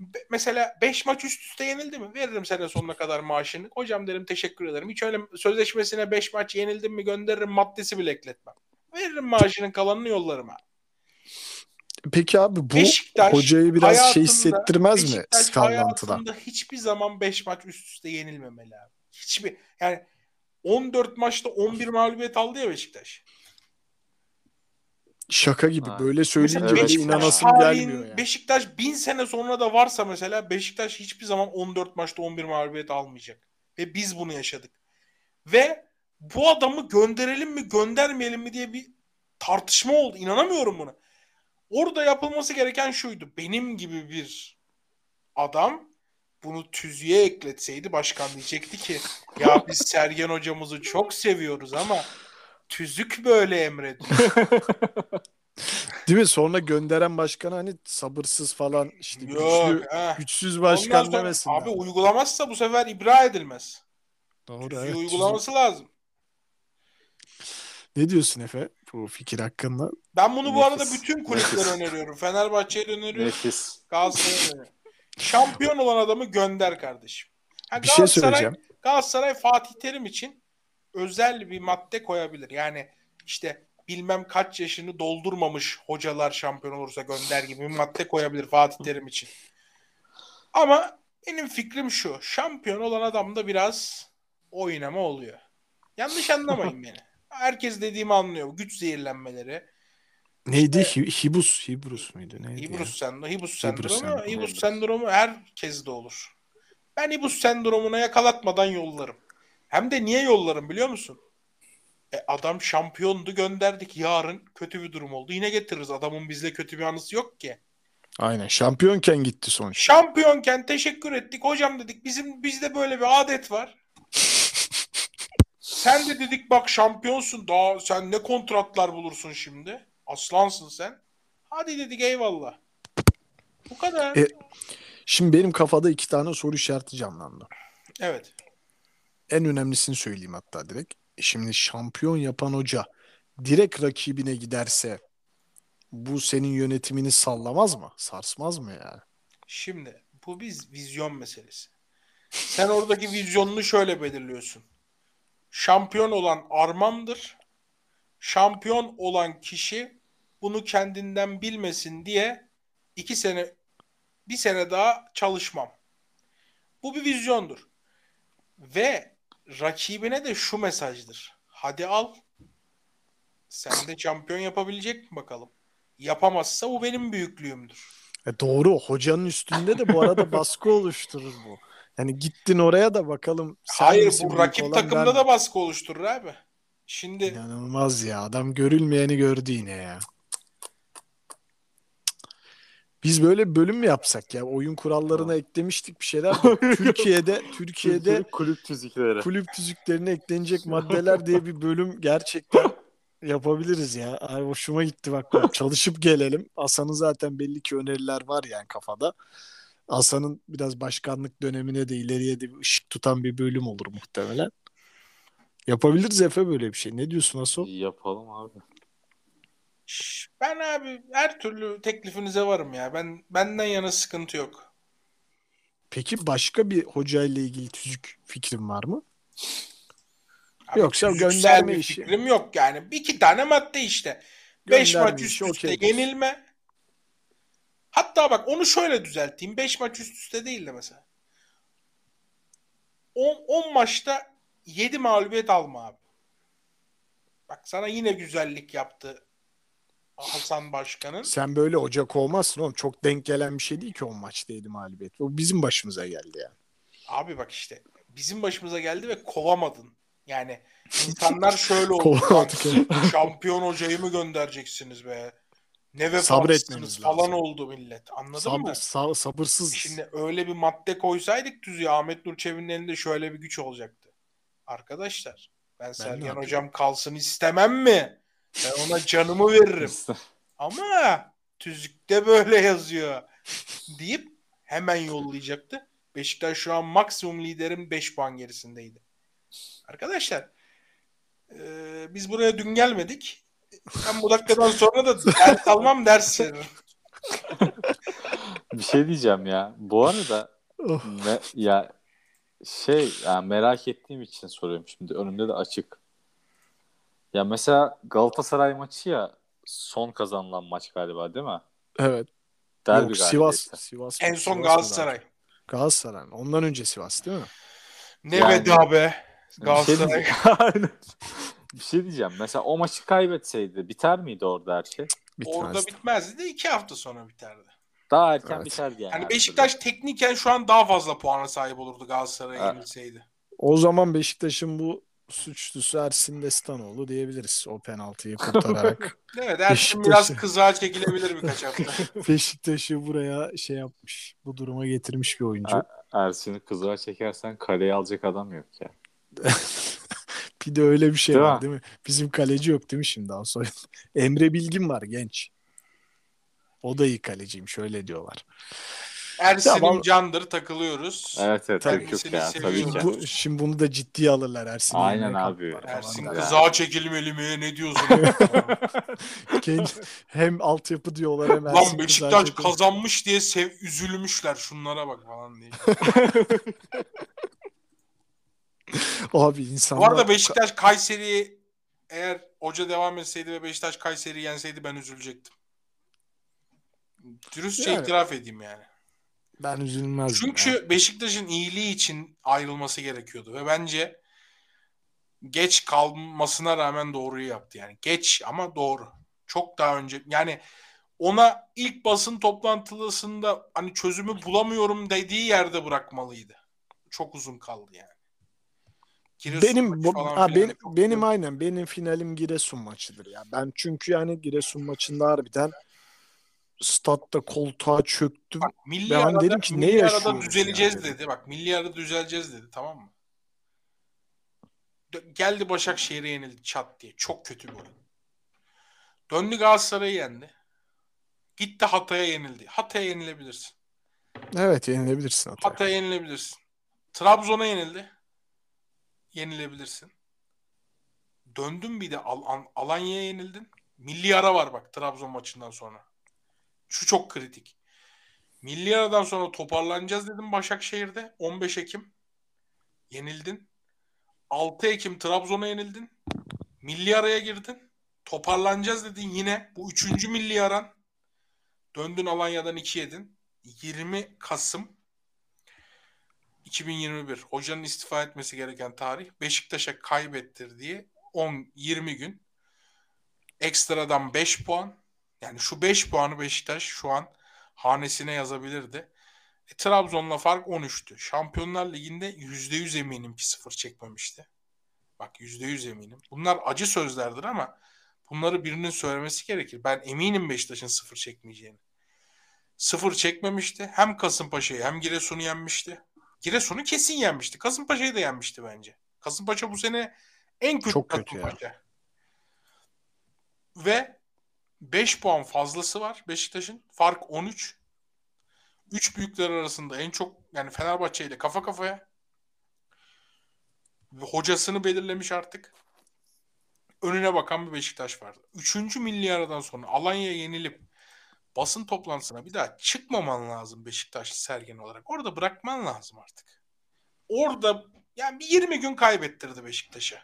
Be- mesela 5 maç üst üste yenildi mi? Veririm sene sonuna kadar maaşını. Hocam derim teşekkür ederim. Hiç öyle sözleşmesine 5 maç yenildim mi gönderirim maddesi bile ekletmem. Veririm maaşının kalanını yollarım abi. Peki abi bu Beşiktaş hocayı biraz şey hissettirmez mi Beşiktaş skallantıda? hayatında hiçbir zaman 5 maç üst üste yenilmemeli abi. Hiçbir yani 14 maçta 11 mağlubiyet aldı ya Beşiktaş. Şaka gibi. Ha. Böyle söyleyince Beşiktaş inanasım gelmiyor yani. Beşiktaş bin sene sonra da varsa mesela Beşiktaş hiçbir zaman 14 maçta 11 mağlubiyet almayacak. Ve biz bunu yaşadık. Ve bu adamı gönderelim mi göndermeyelim mi diye bir tartışma oldu. İnanamıyorum buna. Orada yapılması gereken şuydu. Benim gibi bir adam bunu tüzüğe ekletseydi başkan diyecekti ki ya biz Sergen hocamızı çok seviyoruz ama tüzük böyle emrediyor. Değil mi? Sonra gönderen başkan hani sabırsız falan işte Yok. güçlü, heh. güçsüz başkan sonra demesinler. Abi uygulamazsa bu sefer ibra edilmez. Doğru, Tüzüğü evet. uygulaması lazım. Ne diyorsun Efe bu fikir hakkında? Ben bunu bu arada Nefis. bütün kulüplere Nefis. öneriyorum. Fenerbahçe'ye öneriyorum. Nefis. Galatasaray'a. Şampiyon olan adamı gönder kardeşim. Ha, Bir şey Galatasaray- söyleyeceğim. Galatasaray Fatih Terim için özel bir madde koyabilir. Yani işte bilmem kaç yaşını doldurmamış hocalar şampiyon olursa gönder gibi bir madde koyabilir Fatih Terim için. Ama benim fikrim şu. Şampiyon olan adamda biraz oynama oluyor. Yanlış anlamayın beni. Herkes dediğimi anlıyor. Güç zehirlenmeleri. Neydi? Hi- Hibus, Hibrus muydu? Neydi? ya? Hibus sendromu, Hibus sendromu, Hibus sendromu herkeste olur. Ben Hibus sendromuna yakalatmadan yollarım. Hem de niye yollarım biliyor musun? E adam şampiyondu gönderdik. Yarın kötü bir durum oldu. Yine getiririz. Adamın bizle kötü bir anısı yok ki. Aynen. Şampiyonken gitti sonuç. Şampiyonken teşekkür ettik. Hocam dedik bizim bizde böyle bir adet var. Sen de dedik bak şampiyonsun. Daha sen ne kontratlar bulursun şimdi? Aslansın sen. Hadi dedik eyvallah. Bu kadar. E- Şimdi benim kafada iki tane soru işareti canlandı. evet. En önemlisini söyleyeyim hatta direkt. E Şimdi şampiyon yapan hoca direkt rakibine giderse bu senin yönetimini sallamaz mı? Sarsmaz mı yani? Şimdi bu biz vizyon meselesi. Sen oradaki vizyonunu şöyle belirliyorsun. Şampiyon olan Armam'dır. Şampiyon olan kişi bunu kendinden bilmesin diye iki sene bir sene daha çalışmam. Bu bir vizyondur. Ve rakibine de şu mesajdır. Hadi al. Sen de şampiyon yapabilecek mi bakalım? Yapamazsa bu benim büyüklüğümdür. E doğru. Hocanın üstünde de bu arada baskı oluşturur bu. Yani gittin oraya da bakalım. Hayır bu rakip takımda ben da baskı oluşturur abi. Şimdi İnanılmaz ya. Adam görülmeyeni gördü yine ya. Biz böyle bölüm mü yapsak ya? Oyun kurallarına eklemiştik bir şeyler. de Türkiye'de Türkiye'de kulüp tüzükleri. kulüp tüzüklerine eklenecek maddeler diye bir bölüm gerçekten yapabiliriz ya. Ay hoşuma gitti bak. bak. Çalışıp gelelim. Hasan'ın zaten belli ki öneriler var yani kafada. Hasan'ın biraz başkanlık dönemine de ileriye de bir ışık tutan bir bölüm olur muhtemelen. Yapabiliriz Efe böyle bir şey. Ne diyorsun Hasan? Yapalım abi. Ben abi her türlü teklifinize varım ya. Ben benden yana sıkıntı yok. Peki başka bir hoca ile ilgili tüzük fikrin var mı? Abi, Yoksa gönderme bir işi. fikrim yok yani. Bir iki tane madde işte. Beş Gönderme maç üst üste diyorsun. yenilme. Hatta bak onu şöyle düzelteyim. Beş maç üst üste değil de mesela. 10 maçta 7 mağlubiyet alma abi. Bak sana yine güzellik yaptı Hasan Başkan'ın. Sen böyle hoca kovmazsın oğlum. Çok denk gelen bir şey değil ki o maçtaydı mağlubiyet. O bizim başımıza geldi yani. Abi bak işte bizim başımıza geldi ve kovamadın. Yani insanlar şöyle oldu. Kovamadık, "Lan evet. Şampiyon hocayı mı göndereceksiniz be? Ne vefasızsınız falan lazım. oldu millet. Anladın Sabır, mı? sa- sabırsız. Şimdi öyle bir madde koysaydık tüzüğe Ahmet Nur Çebi'nin elinde şöyle bir güç olacaktı. Arkadaşlar ben Sergen yapayım? hocam kalsın istemem mi? Ben ona canımı veririm. Ama tüzükte böyle yazıyor deyip hemen yollayacaktı. Beşiktaş şu an maksimum liderin 5 puan gerisindeydi. Arkadaşlar eee, biz buraya dün gelmedik. Ben bu dakikadan sonra da ders almam ders veririm. Bir şey diyeceğim ya. Bu arada me- ya şey ya merak ettiğim için soruyorum şimdi. Önümde de açık. Ya mesela Galatasaray maçı ya son kazanılan maç galiba değil mi? Evet. Derbi Yok, Sivas. galibiyeti. Sivas. En Sivas son mı Galatasaray. Galatasaray. Ondan önce Sivas değil mi? Ne Yani- veda be. Bir şey, Galatasaray. bir şey diyeceğim. Mesela o maçı kaybetseydi biter miydi orada her şey? Orada Bitmezdi. bitmezdi de iki hafta sonra biterdi. Daha erken Evet. biterdi yani. Yani Beşiktaş tekniken şu an daha fazla puana sahip olurdu Galatasaray'a Evet. yenilseydi. O zaman Beşiktaş'ın bu suçlusu Ersin Destanoğlu diyebiliriz. O penaltıyı kurtararak Evet Ersin Beşiktaş'ı- biraz kızığa çekilebilir birkaç hafta. Beşiktaş'ı buraya şey yapmış. Bu duruma getirmiş bir oyuncu. türlü. Ersin'i kızığa çekersen kaleye alacak adam yok ya. bir de öyle bir şey Değil var mi? değil mi? Bizim kaleci yok değil mi şimdi daha sonra? Emre Bilgin var genç. O da iyi kaleciymiş öyle diyorlar. Ersin'in Ya vallahi- candır takılıyoruz. Evet evet Tabii. yok ya tabii ki. Bu, şimdi bunu da ciddiye alırlar Ersin'i. Aynen abi. Ersin falan. Ya. kızağa çekilmeli mi? Ne diyorsun? Hem altyapı diyorlar hem Ersin Lan Beşiktaş kazanmış diye sev üzülmüşler şunlara bak falan diye. Abi Bu insanlar... arada Beşiktaş Kayseri'yi eğer hoca devam etseydi ve Beşiktaş Kayseri'yi yenseydi ben üzülecektim. Dürüstçe Yani. itiraf edeyim yani. Ben üzülmezdim. ya. Çünkü Beşiktaş'ın iyiliği için ayrılması gerekiyordu ve bence geç kalmasına rağmen doğruyu yaptı yani. Geç ama doğru. Çok daha önce yani ona ilk basın toplantısında hani çözümü bulamıyorum dediği yerde bırakmalıydı. Çok uzun kaldı yani. Giresun Benim bu, ha, benim benim aynen benim finalim Giresun maçıdır ya. Ben çünkü yani Giresun maçında harbiden statta koltuğa çöktüm. Bak, milli Ben arada, dedim ki, ne milli arada yaşıyoruz düzeleceğiz yani? dedi. Bak milli arada düzeleceğiz dedi tamam mı? Geldi Başakşehir'e yenildi çat diye. Çok kötü bir oyun. Döndü Galatasaray'ı yendi. Gitti Hatay'a yenildi. Hatay'a yenilebilirsin. Evet yenilebilirsin Hatay. Hatay'a yenilebilirsin. Trabzon'a yenildi. Yenilebilirsin. Döndün bir de Al- Al- Alanya'ya yenildin. Milli ara var bak Trabzon maçından sonra. Şu çok kritik. Milli aradan sonra toparlanacağız dedim Başakşehir'de. 15 Ekim. Yenildin. 6 Ekim Trabzon'a yenildin. Milli araya girdin. Toparlanacağız dedin yine. Bu üçüncü milli aran. Döndün Alanya'dan 2 yedin. 20 Kasım 2021. Hocanın istifa etmesi gereken tarih. Beşiktaş'a kaybettirdiği 10-20 gün. Ekstradan 5 puan. Yani şu 5 puanı Beşiktaş şu an hanesine yazabilirdi. E, Trabzon'la fark 13'tü. Şampiyonlar Ligi'nde %100 eminim ki sıfır çekmemişti. Bak %100 eminim. Bunlar acı sözlerdir ama bunları birinin söylemesi gerekir. Ben eminim Beşiktaş'ın sıfır çekmeyeceğini. Sıfır çekmemişti. Hem Kasımpaşa'yı hem Giresun'u yenmişti. Giresun'u kesin yenmişti. Kasımpaşa'yı da yenmişti bence. Kasımpaşa bu sene en kötü Çok kötü ya. Kasımpaşa. Ve 5 puan fazlası var Beşiktaş'ın. Fark 13. 3 büyükler arasında en çok yani Fenerbahçe ile kafa kafaya. Ve hocasını belirlemiş artık. Önüne bakan bir Beşiktaş vardı. Üçüncü milli aradan sonra Alanya'ya yenilip basın toplantısına bir daha çıkmaman lazım Beşiktaşlı Sergen olarak. Orada bırakman lazım artık. Orada yani bir 20 gün kaybettirdi Beşiktaş'a.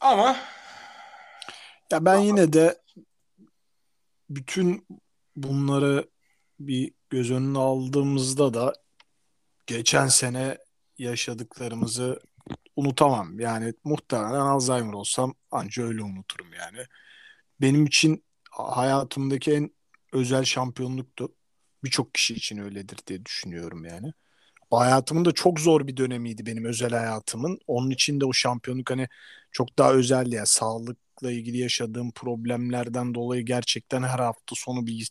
Ama Ya ben yine de bütün bunları bir göz önüne aldığımızda da geçen sene yaşadıklarımızı unutamam. Yani muhtemelen Alzheimer olsam anca öyle unuturum yani. Benim için hayatımdaki en özel şampiyonluktu. Birçok kişi için öyledir diye düşünüyorum yani. Hayatımın da çok zor bir dönemiydi benim özel hayatımın. Onun için de o şampiyonluk hani çok daha özeldi ya. Sağlıkla ilgili yaşadığım problemlerden dolayı gerçekten her hafta sonu bir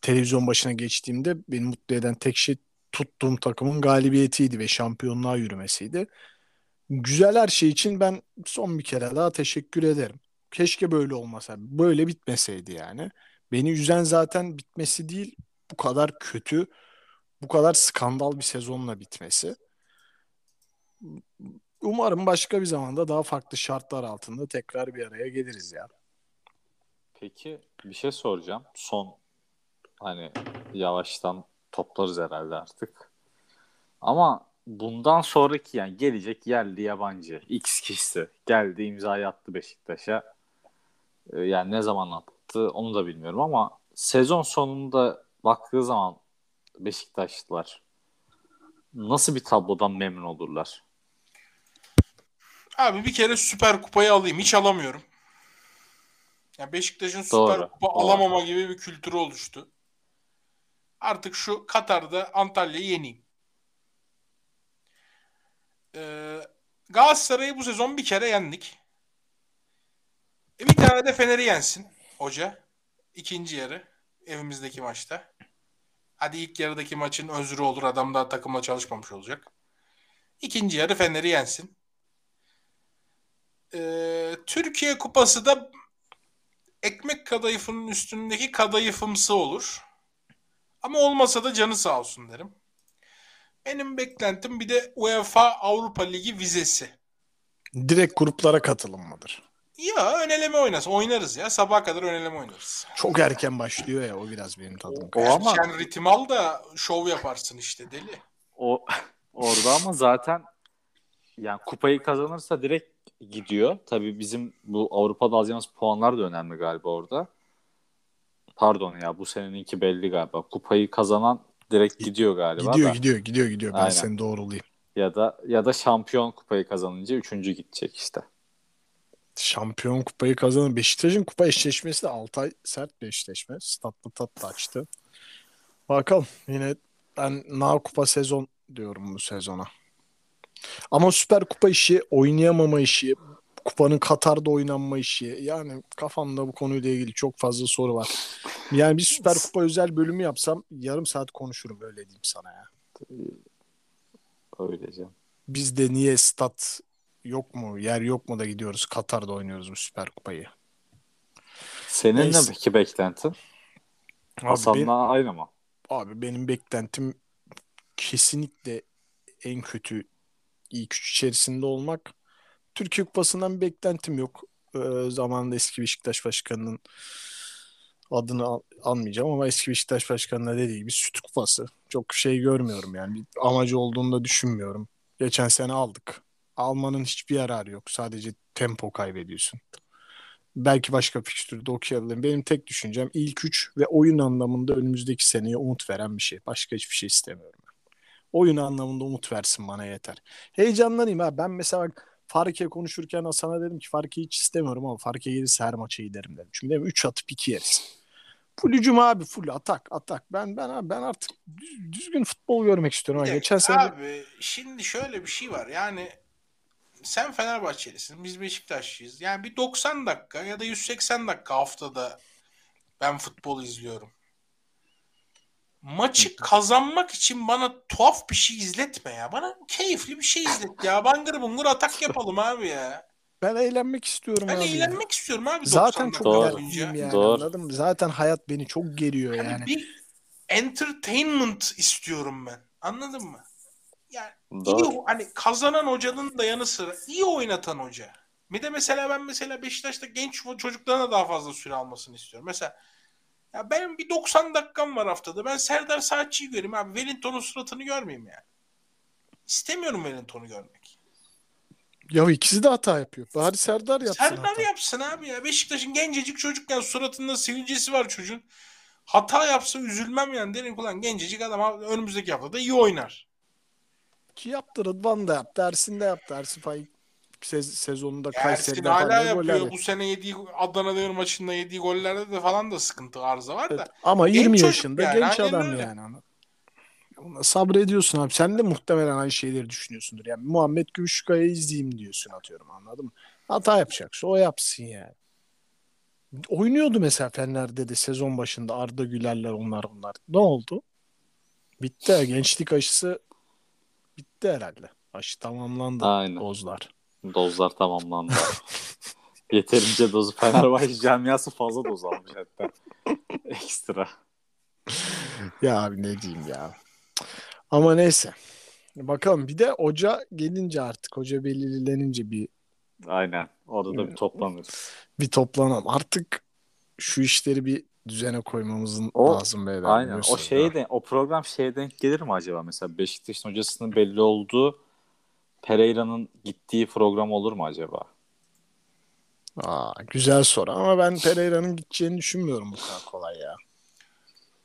televizyon başına geçtiğimde beni mutlu eden tek şey tuttuğum takımın galibiyetiydi ve şampiyonluğa yürümesiydi. Güzel her şey için ben son bir kere daha teşekkür ederim. Keşke böyle olmasa. Böyle bitmeseydi yani. Beni üzen zaten bitmesi değil, bu kadar kötü, bu kadar skandal bir sezonla bitmesi. Umarım başka bir zamanda daha farklı şartlar altında tekrar bir araya geliriz ya. Peki bir şey soracağım. Son hani yavaştan toplarız herhalde artık. Ama bundan sonraki yani gelecek yerli yabancı X kişisi geldi imzayı attı Beşiktaş'a. Ee, yani ne zaman attı onu da bilmiyorum ama sezon sonunda baktığı zaman Beşiktaşlılar nasıl bir tablodan memnun olurlar? Abi bir kere Süper Kupayı alayım. Hiç alamıyorum. Ya Beşiktaş'ın Süper Doğru, Kupa doğru. alamama gibi bir kültürü oluştu. Artık şu Katar'da Antalya'yı yeneyim. Ee, Galatasaray'ı bu sezon bir kere yendik. E bir tane de Fener'i yensin hoca. İkinci yarı evimizdeki maçta. Hadi ilk yarıdaki maçın özrü olur. Adam daha takımla çalışmamış olacak. İkinci yarı Fener'i yensin. Ee, Türkiye Kupası da ekmek kadayıfının üstündeki kadayıfımsı olur. Ama olmasa da canı sağ olsun derim. Benim beklentim bir de UEFA Avrupa Ligi vizesi. Direkt gruplara katılım mıdır? Ya öneleme oynasın. Oynarız ya. Sabaha kadar öneleme oynarız. Çok erken başlıyor ya o biraz benim tadım. O ama- Erken ritim al da şov yaparsın işte deli. O orada ama zaten yani kupayı kazanırsa direkt gidiyor. Tabii bizim bu Avrupa'da alacağımız puanlar da önemli galiba orada. Pardon ya bu seneninki belli galiba. Kupayı kazanan direkt gidiyor galiba Gidiyor da. gidiyor gidiyor gidiyor. Ben Aynen. seni doğrulayayım. Ya da ya da şampiyon kupayı kazanınca üçüncü gidecek işte. Şampiyon kupayı kazanan Beşiktaş'ın kupa eşleşmesi de Altay sert bir eşleşme. Statlı tatlı açtı. Bakalım yine ben na kupa sezon diyorum bu sezona. Ama Süper Kupa işi, oynayamama işi, kupanın Katar'da oynanma işi. Yani kafamda bu konuyla ilgili çok fazla soru var. Yani bir Süper Kupa özel bölümü yapsam yarım saat konuşurum öyle diyeyim sana ya. Öylece. Bizde niye stat yok mu, yer yok mu da gidiyoruz Katar'da oynuyoruz bu Süper Kupayı. Senin Neyse. ne peki beklentin? Hasan'la aynı mı? Abi benim beklentim kesinlikle en kötü ilk üç içerisinde olmak. Türkiye Kupası'ndan bir beklentim yok. Ee, zamanında eski Beşiktaş Başkanı'nın adını al- almayacağım ama eski Beşiktaş Başkanı'na dediği gibi süt kupası. Çok şey görmüyorum yani. Bir amacı olduğunu da düşünmüyorum. Geçen sene aldık. Almanın hiçbir yararı yok. Sadece tempo kaybediyorsun. Belki başka fikstürde okuyabilirim. Benim tek düşüncem ilk üç ve oyun anlamında önümüzdeki seneye umut veren bir şey. Başka hiçbir şey istemiyorum. Oyun anlamında umut versin bana yeter. Heyecanlanayım ha. Ben mesela bak Farke konuşurken Hasan'a dedim ki Farke'yi hiç istemiyorum ama Farke gelirse her maça giderim dedim. Çünkü dedim 3 atıp 2 yeriz. Full hücum abi full atak atak. Ben ben ben artık düz- düzgün futbol görmek istiyorum. Bir Geçen sene Abi şimdi şöyle bir şey var. Yani sen Fenerbahçelisin. Biz Beşiktaşlıyız. Yani bir 90 dakika ya da 180 dakika haftada ben futbol izliyorum. Maçı kazanmak için bana tuhaf bir şey izletme ya. Bana keyifli bir şey izlet ya. Bangır bungur atak yapalım abi ya. ben eğlenmek istiyorum Ben abi. ya. eğlenmek istiyorum abi. 90 Zaten çok Doğru. gerginim yani Doğru. anladın mı? Zaten hayat beni çok geriyor Yani yani. bir entertainment istiyorum ben. Anladın mı? Yani Doğru. iyi hani kazanan hocanın da yanı sıra iyi oynatan hoca. Bir de mesela ben mesela Beşiktaş'ta genç çocuklarına daha fazla süre almasını istiyorum. Mesela ya benim bir 90 dakikam var haftada. Ben Serdar Saatçı'yı göreyim abi. Wellington'un suratını görmeyeyim yani. İstemiyorum Wellington'u görmek. Ya ikisi de hata yapıyor. Bari Serdar yapsın Serdar hata. yapsın abi ya. Beşiktaş'ın gencecik çocukken suratında sivilcesi var çocuğun. Hata yapsa üzülmem yani. Derim ulan gencecik adam önümüzdeki haftada iyi oynar. Ki yaptı Rıdvan da yaptı. Ersin de yaptı. Ersin Fay sez- sezonunda Ersin Kayseri'de hala falan yapıyor. goller Bu sene yediği Adana Demir maçında yediği gollerde de falan da sıkıntı arıza var da. Evet, Ama Genç 20 çocuk yaşında yani, genç adam öyle. yani. Ona- sabrediyorsun abi. Sen de muhtemelen aynı şeyleri düşünüyorsundur. Yani Muhammed Gümüşkaya'yı izleyeyim diyorsun atıyorum anladın mı? Hata yapacaksa o yapsın yani. Oynuyordu mesela Fener'de de sezon başında Arda Güler'ler onlar bunlar. Ne oldu? Bitti. Gençlik aşısı bitti herhalde. Aşı tamamlandı. Aynen. Dozlar. Dozlar tamamlandı. Yeterince dozu Fenerbahçe camiası fazla doz almış hatta. Ekstra. Ya abi ne diyeyim ya. Ama neyse. Bakalım bir de hoca gelince artık hoca belirlenince bir Aynen. Orada da bir toplanırız. bir toplanalım. Artık şu işleri bir düzene koymamızın O- lazım beyler. Aynen. O şeye de, o program şeye denk gelir mi acaba? Mesela Beşiktaş'ın hocasının belli olduğu Pereira'nın gittiği program olur mu acaba? Aa, güzel soru ama ben Pereira'nın gideceğini düşünmüyorum bu kadar kolay ya.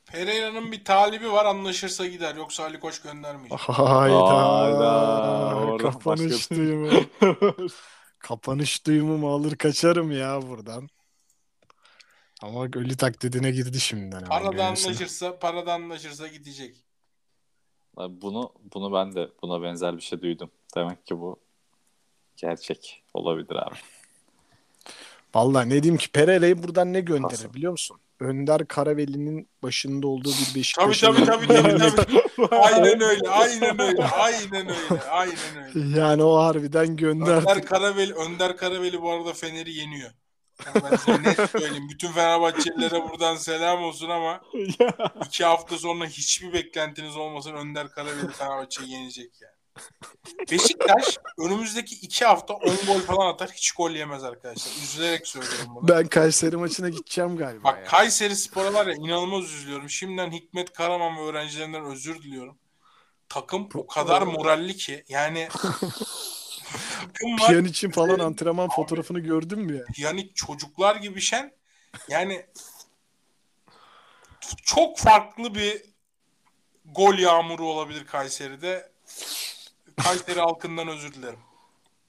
Pereira'nın bir talibi var anlaşırsa gider. Yoksa Ali Koç göndermeyecek. Hayda. Hayda, Kapanış başka- duyumu. Kapanış duyumumu alır kaçarım ya buradan. Ama ölü taklidine girdi şimdiden. Parada anlaşırsa, parada anlaşırsa gidecek. Bunu bunu ben de buna benzer bir şey duydum. Demek ki bu gerçek olabilir abi. Vallahi ne diyeyim ki Pereira'yı buradan ne gönderir Nasıl? biliyor musun? Önder Karaveli'nin başında olduğu bir Tabii Beşiktaş'ın tabii tabii tabii. tabii. aynen öyle, aynen öyle, aynen öyle, aynen öyle. Yani o harbiden gönderdi. Önder Karaveli, Önder Karaveli bu arada Fener'i yeniyor. Yani ben size net söyleyeyim. Bütün Fenerbahçelilere buradan selam olsun ama iki hafta sonra hiçbir beklentiniz olmasın Önder Karaveli Fenerbahçe'yi yenecek yani. Beşiktaş önümüzdeki iki hafta 10 gol falan atar. Hiç gol yemez arkadaşlar. Üzülerek söylüyorum bunu. Ben Kayseri maçına gideceğim galiba Bak ya. Kayseri Spor'a var ya inanılmaz üzülüyorum. Şimdiden Hikmet Karaman ve öğrencilerinden özür diliyorum. Takım o kadar moralli ki yani Piyan için falan antrenman fotoğrafını gördün mü ya? yani çocuklar gibi şen yani çok farklı bir gol yağmuru olabilir Kayseri'de. Kayseri halkından özür dilerim.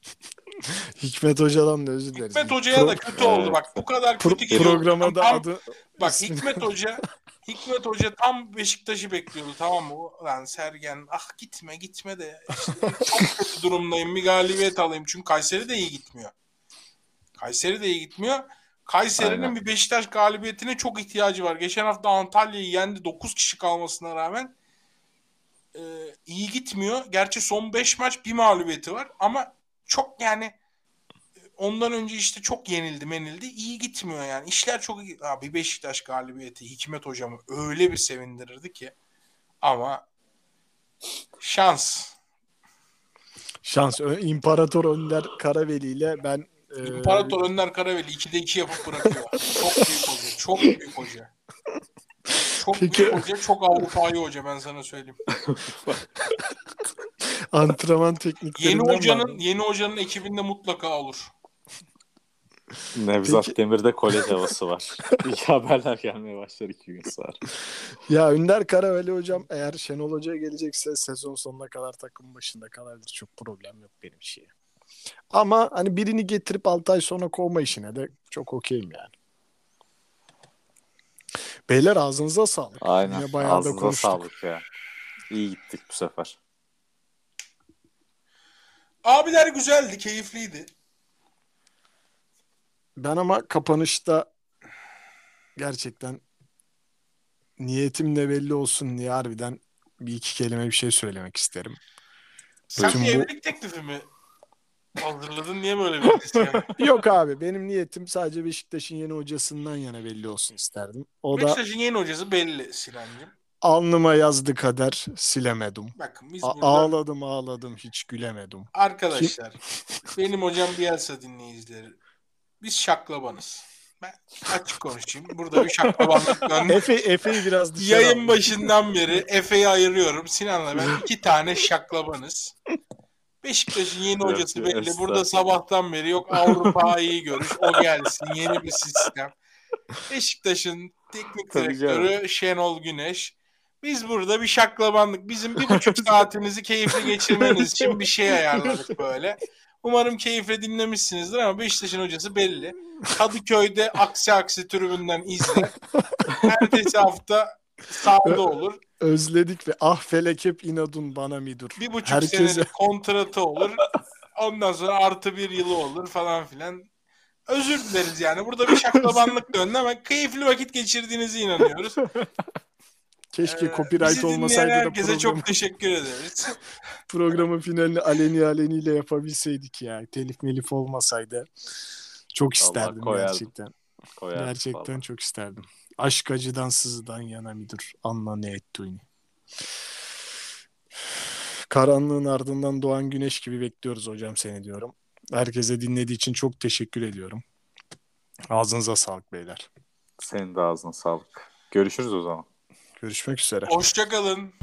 Hikmet Hoca'dan da özür dileriz. Hikmet Hoca'ya da kötü oldu bak. Bu kadar pro- kötü geliyor. programa da Tam- adı Bak Hikmet Hoca Hikmet Hoca tam Beşiktaş'ı bekliyordu tamam mı? Lan Sergen ah gitme gitme de işte çok kötü durumdayım bir galibiyet alayım. Çünkü Kayseri de iyi gitmiyor. Kayseri de iyi gitmiyor. Kayseri'nin Aynen. bir Beşiktaş galibiyetine çok ihtiyacı var. Geçen hafta Antalya'yı yendi 9 kişi kalmasına rağmen e, iyi gitmiyor. Gerçi son 5 maç bir mağlubiyeti var ama çok yani e, ondan önce işte çok yenildi menildi. İyi gitmiyor yani. İşler çok iyi. Abi Beşiktaş galibiyeti Hikmet hocamı öyle bir sevindirirdi ki. Ama şans. şans. İmparator Önder Karaveli ile ben e, İmparator Önder Karaveli 2'de 2 yapıp bırakıyor. çok büyük hoca. Çok büyük hoca. Çok Peki- büyük hoca. Çok Avrupa'yı hoca ben sana söyleyeyim. antrenman tekniklerinden Yeni hocanın var. yeni hocanın ekibinde mutlaka olur. Nevzat Peki- Demir'de kolej havası var. İyi haberler gelmeye başlar iki gün sonra. Ya Önder Karaveli hocam eğer Şenol Hoca'ya gelecekse sezon sonuna kadar takım başında kalabilir. Çok problem yok benim şeye. Ama hani birini getirip 6 ay sonra kovma işine de çok okeyim yani. Beyler ağzınıza sağlık. Aynen. Yine bayağı da Ağzınıza konuştuk. sağlık ya. İyi gittik bu sefer. Abiler güzeldi, keyifliydi. Ben ama kapanışta gerçekten niyetim de belli olsun diye harbiden bir iki kelime bir şey söylemek isterim. Sen Bütün bir bu- evlilik teklifi mi hazırladın? Niye böyle bir isyan? Yok abi benim niyetim sadece Beşiktaş'ın yeni hocasından yana belli olsun isterdim. O da Beşiktaş'ın yeni hocası belli Sinancığım. alnıma yazdı kader silemedim. Bakın biz A- burada ağladım ağladım hiç gülemedim. arkadaşlar benim hocam Bielsa dinleyicileri biz şaklabanız. Ben açık konuşayım. Burada bir şaklabanlık döndü. Efe Efe'yi biraz dışarı Yayın aldım. başından beri Efe'yi ayırıyorum. Sinan'la ben iki tane şaklabanız. Beşiktaş'ın yeni hocası belli. Burada sabahtan beri yok Avrupa iyi görüş. O gelsin. Yeni bir sistem. Beşiktaş'ın teknik direktörü Şenol Güneş. Biz burada bir şaklabanlık. Bizim bir buçuk saatinizi keyifle geçirmeniz için bir şey ayarladık böyle. Umarım keyifle dinlemişsinizdir ama Beşiktaş'ın hocası belli. Kadıköy'de aksi aksi tribünden izle. Ertesi hafta sahada olur. Özledik ve ah felek hep inadun bana midur. Bir buçuk Herkese- senelik kontratı olur. Ondan sonra artı bir yılı olur falan filan. Özür dileriz yani. Burada bir şaklabanlık döndü ama keyifli vakit geçirdiğinize inanıyoruz. Keşke Ee, copyright olmasaydı da herkese program, çok teşekkür ederiz. programın finalini aleni aleniyle yapabilseydik ya. Telif melif olmasaydı. Çok isterdim koyardım. gerçekten. Koyardık Gerçekten vallahi. çok isterdim. Aşk acıdan sızıdan yana midir? Anla ne ettiğini. Karanlığın ardından doğan güneş gibi bekliyoruz hocam seni diyorum. Herkese dinlediği için çok teşekkür ediyorum. Ağzınıza sağlık beyler. Senin de ağzına sağlık. Görüşürüz o zaman. Görüşmek üzere. Hoşçakalın.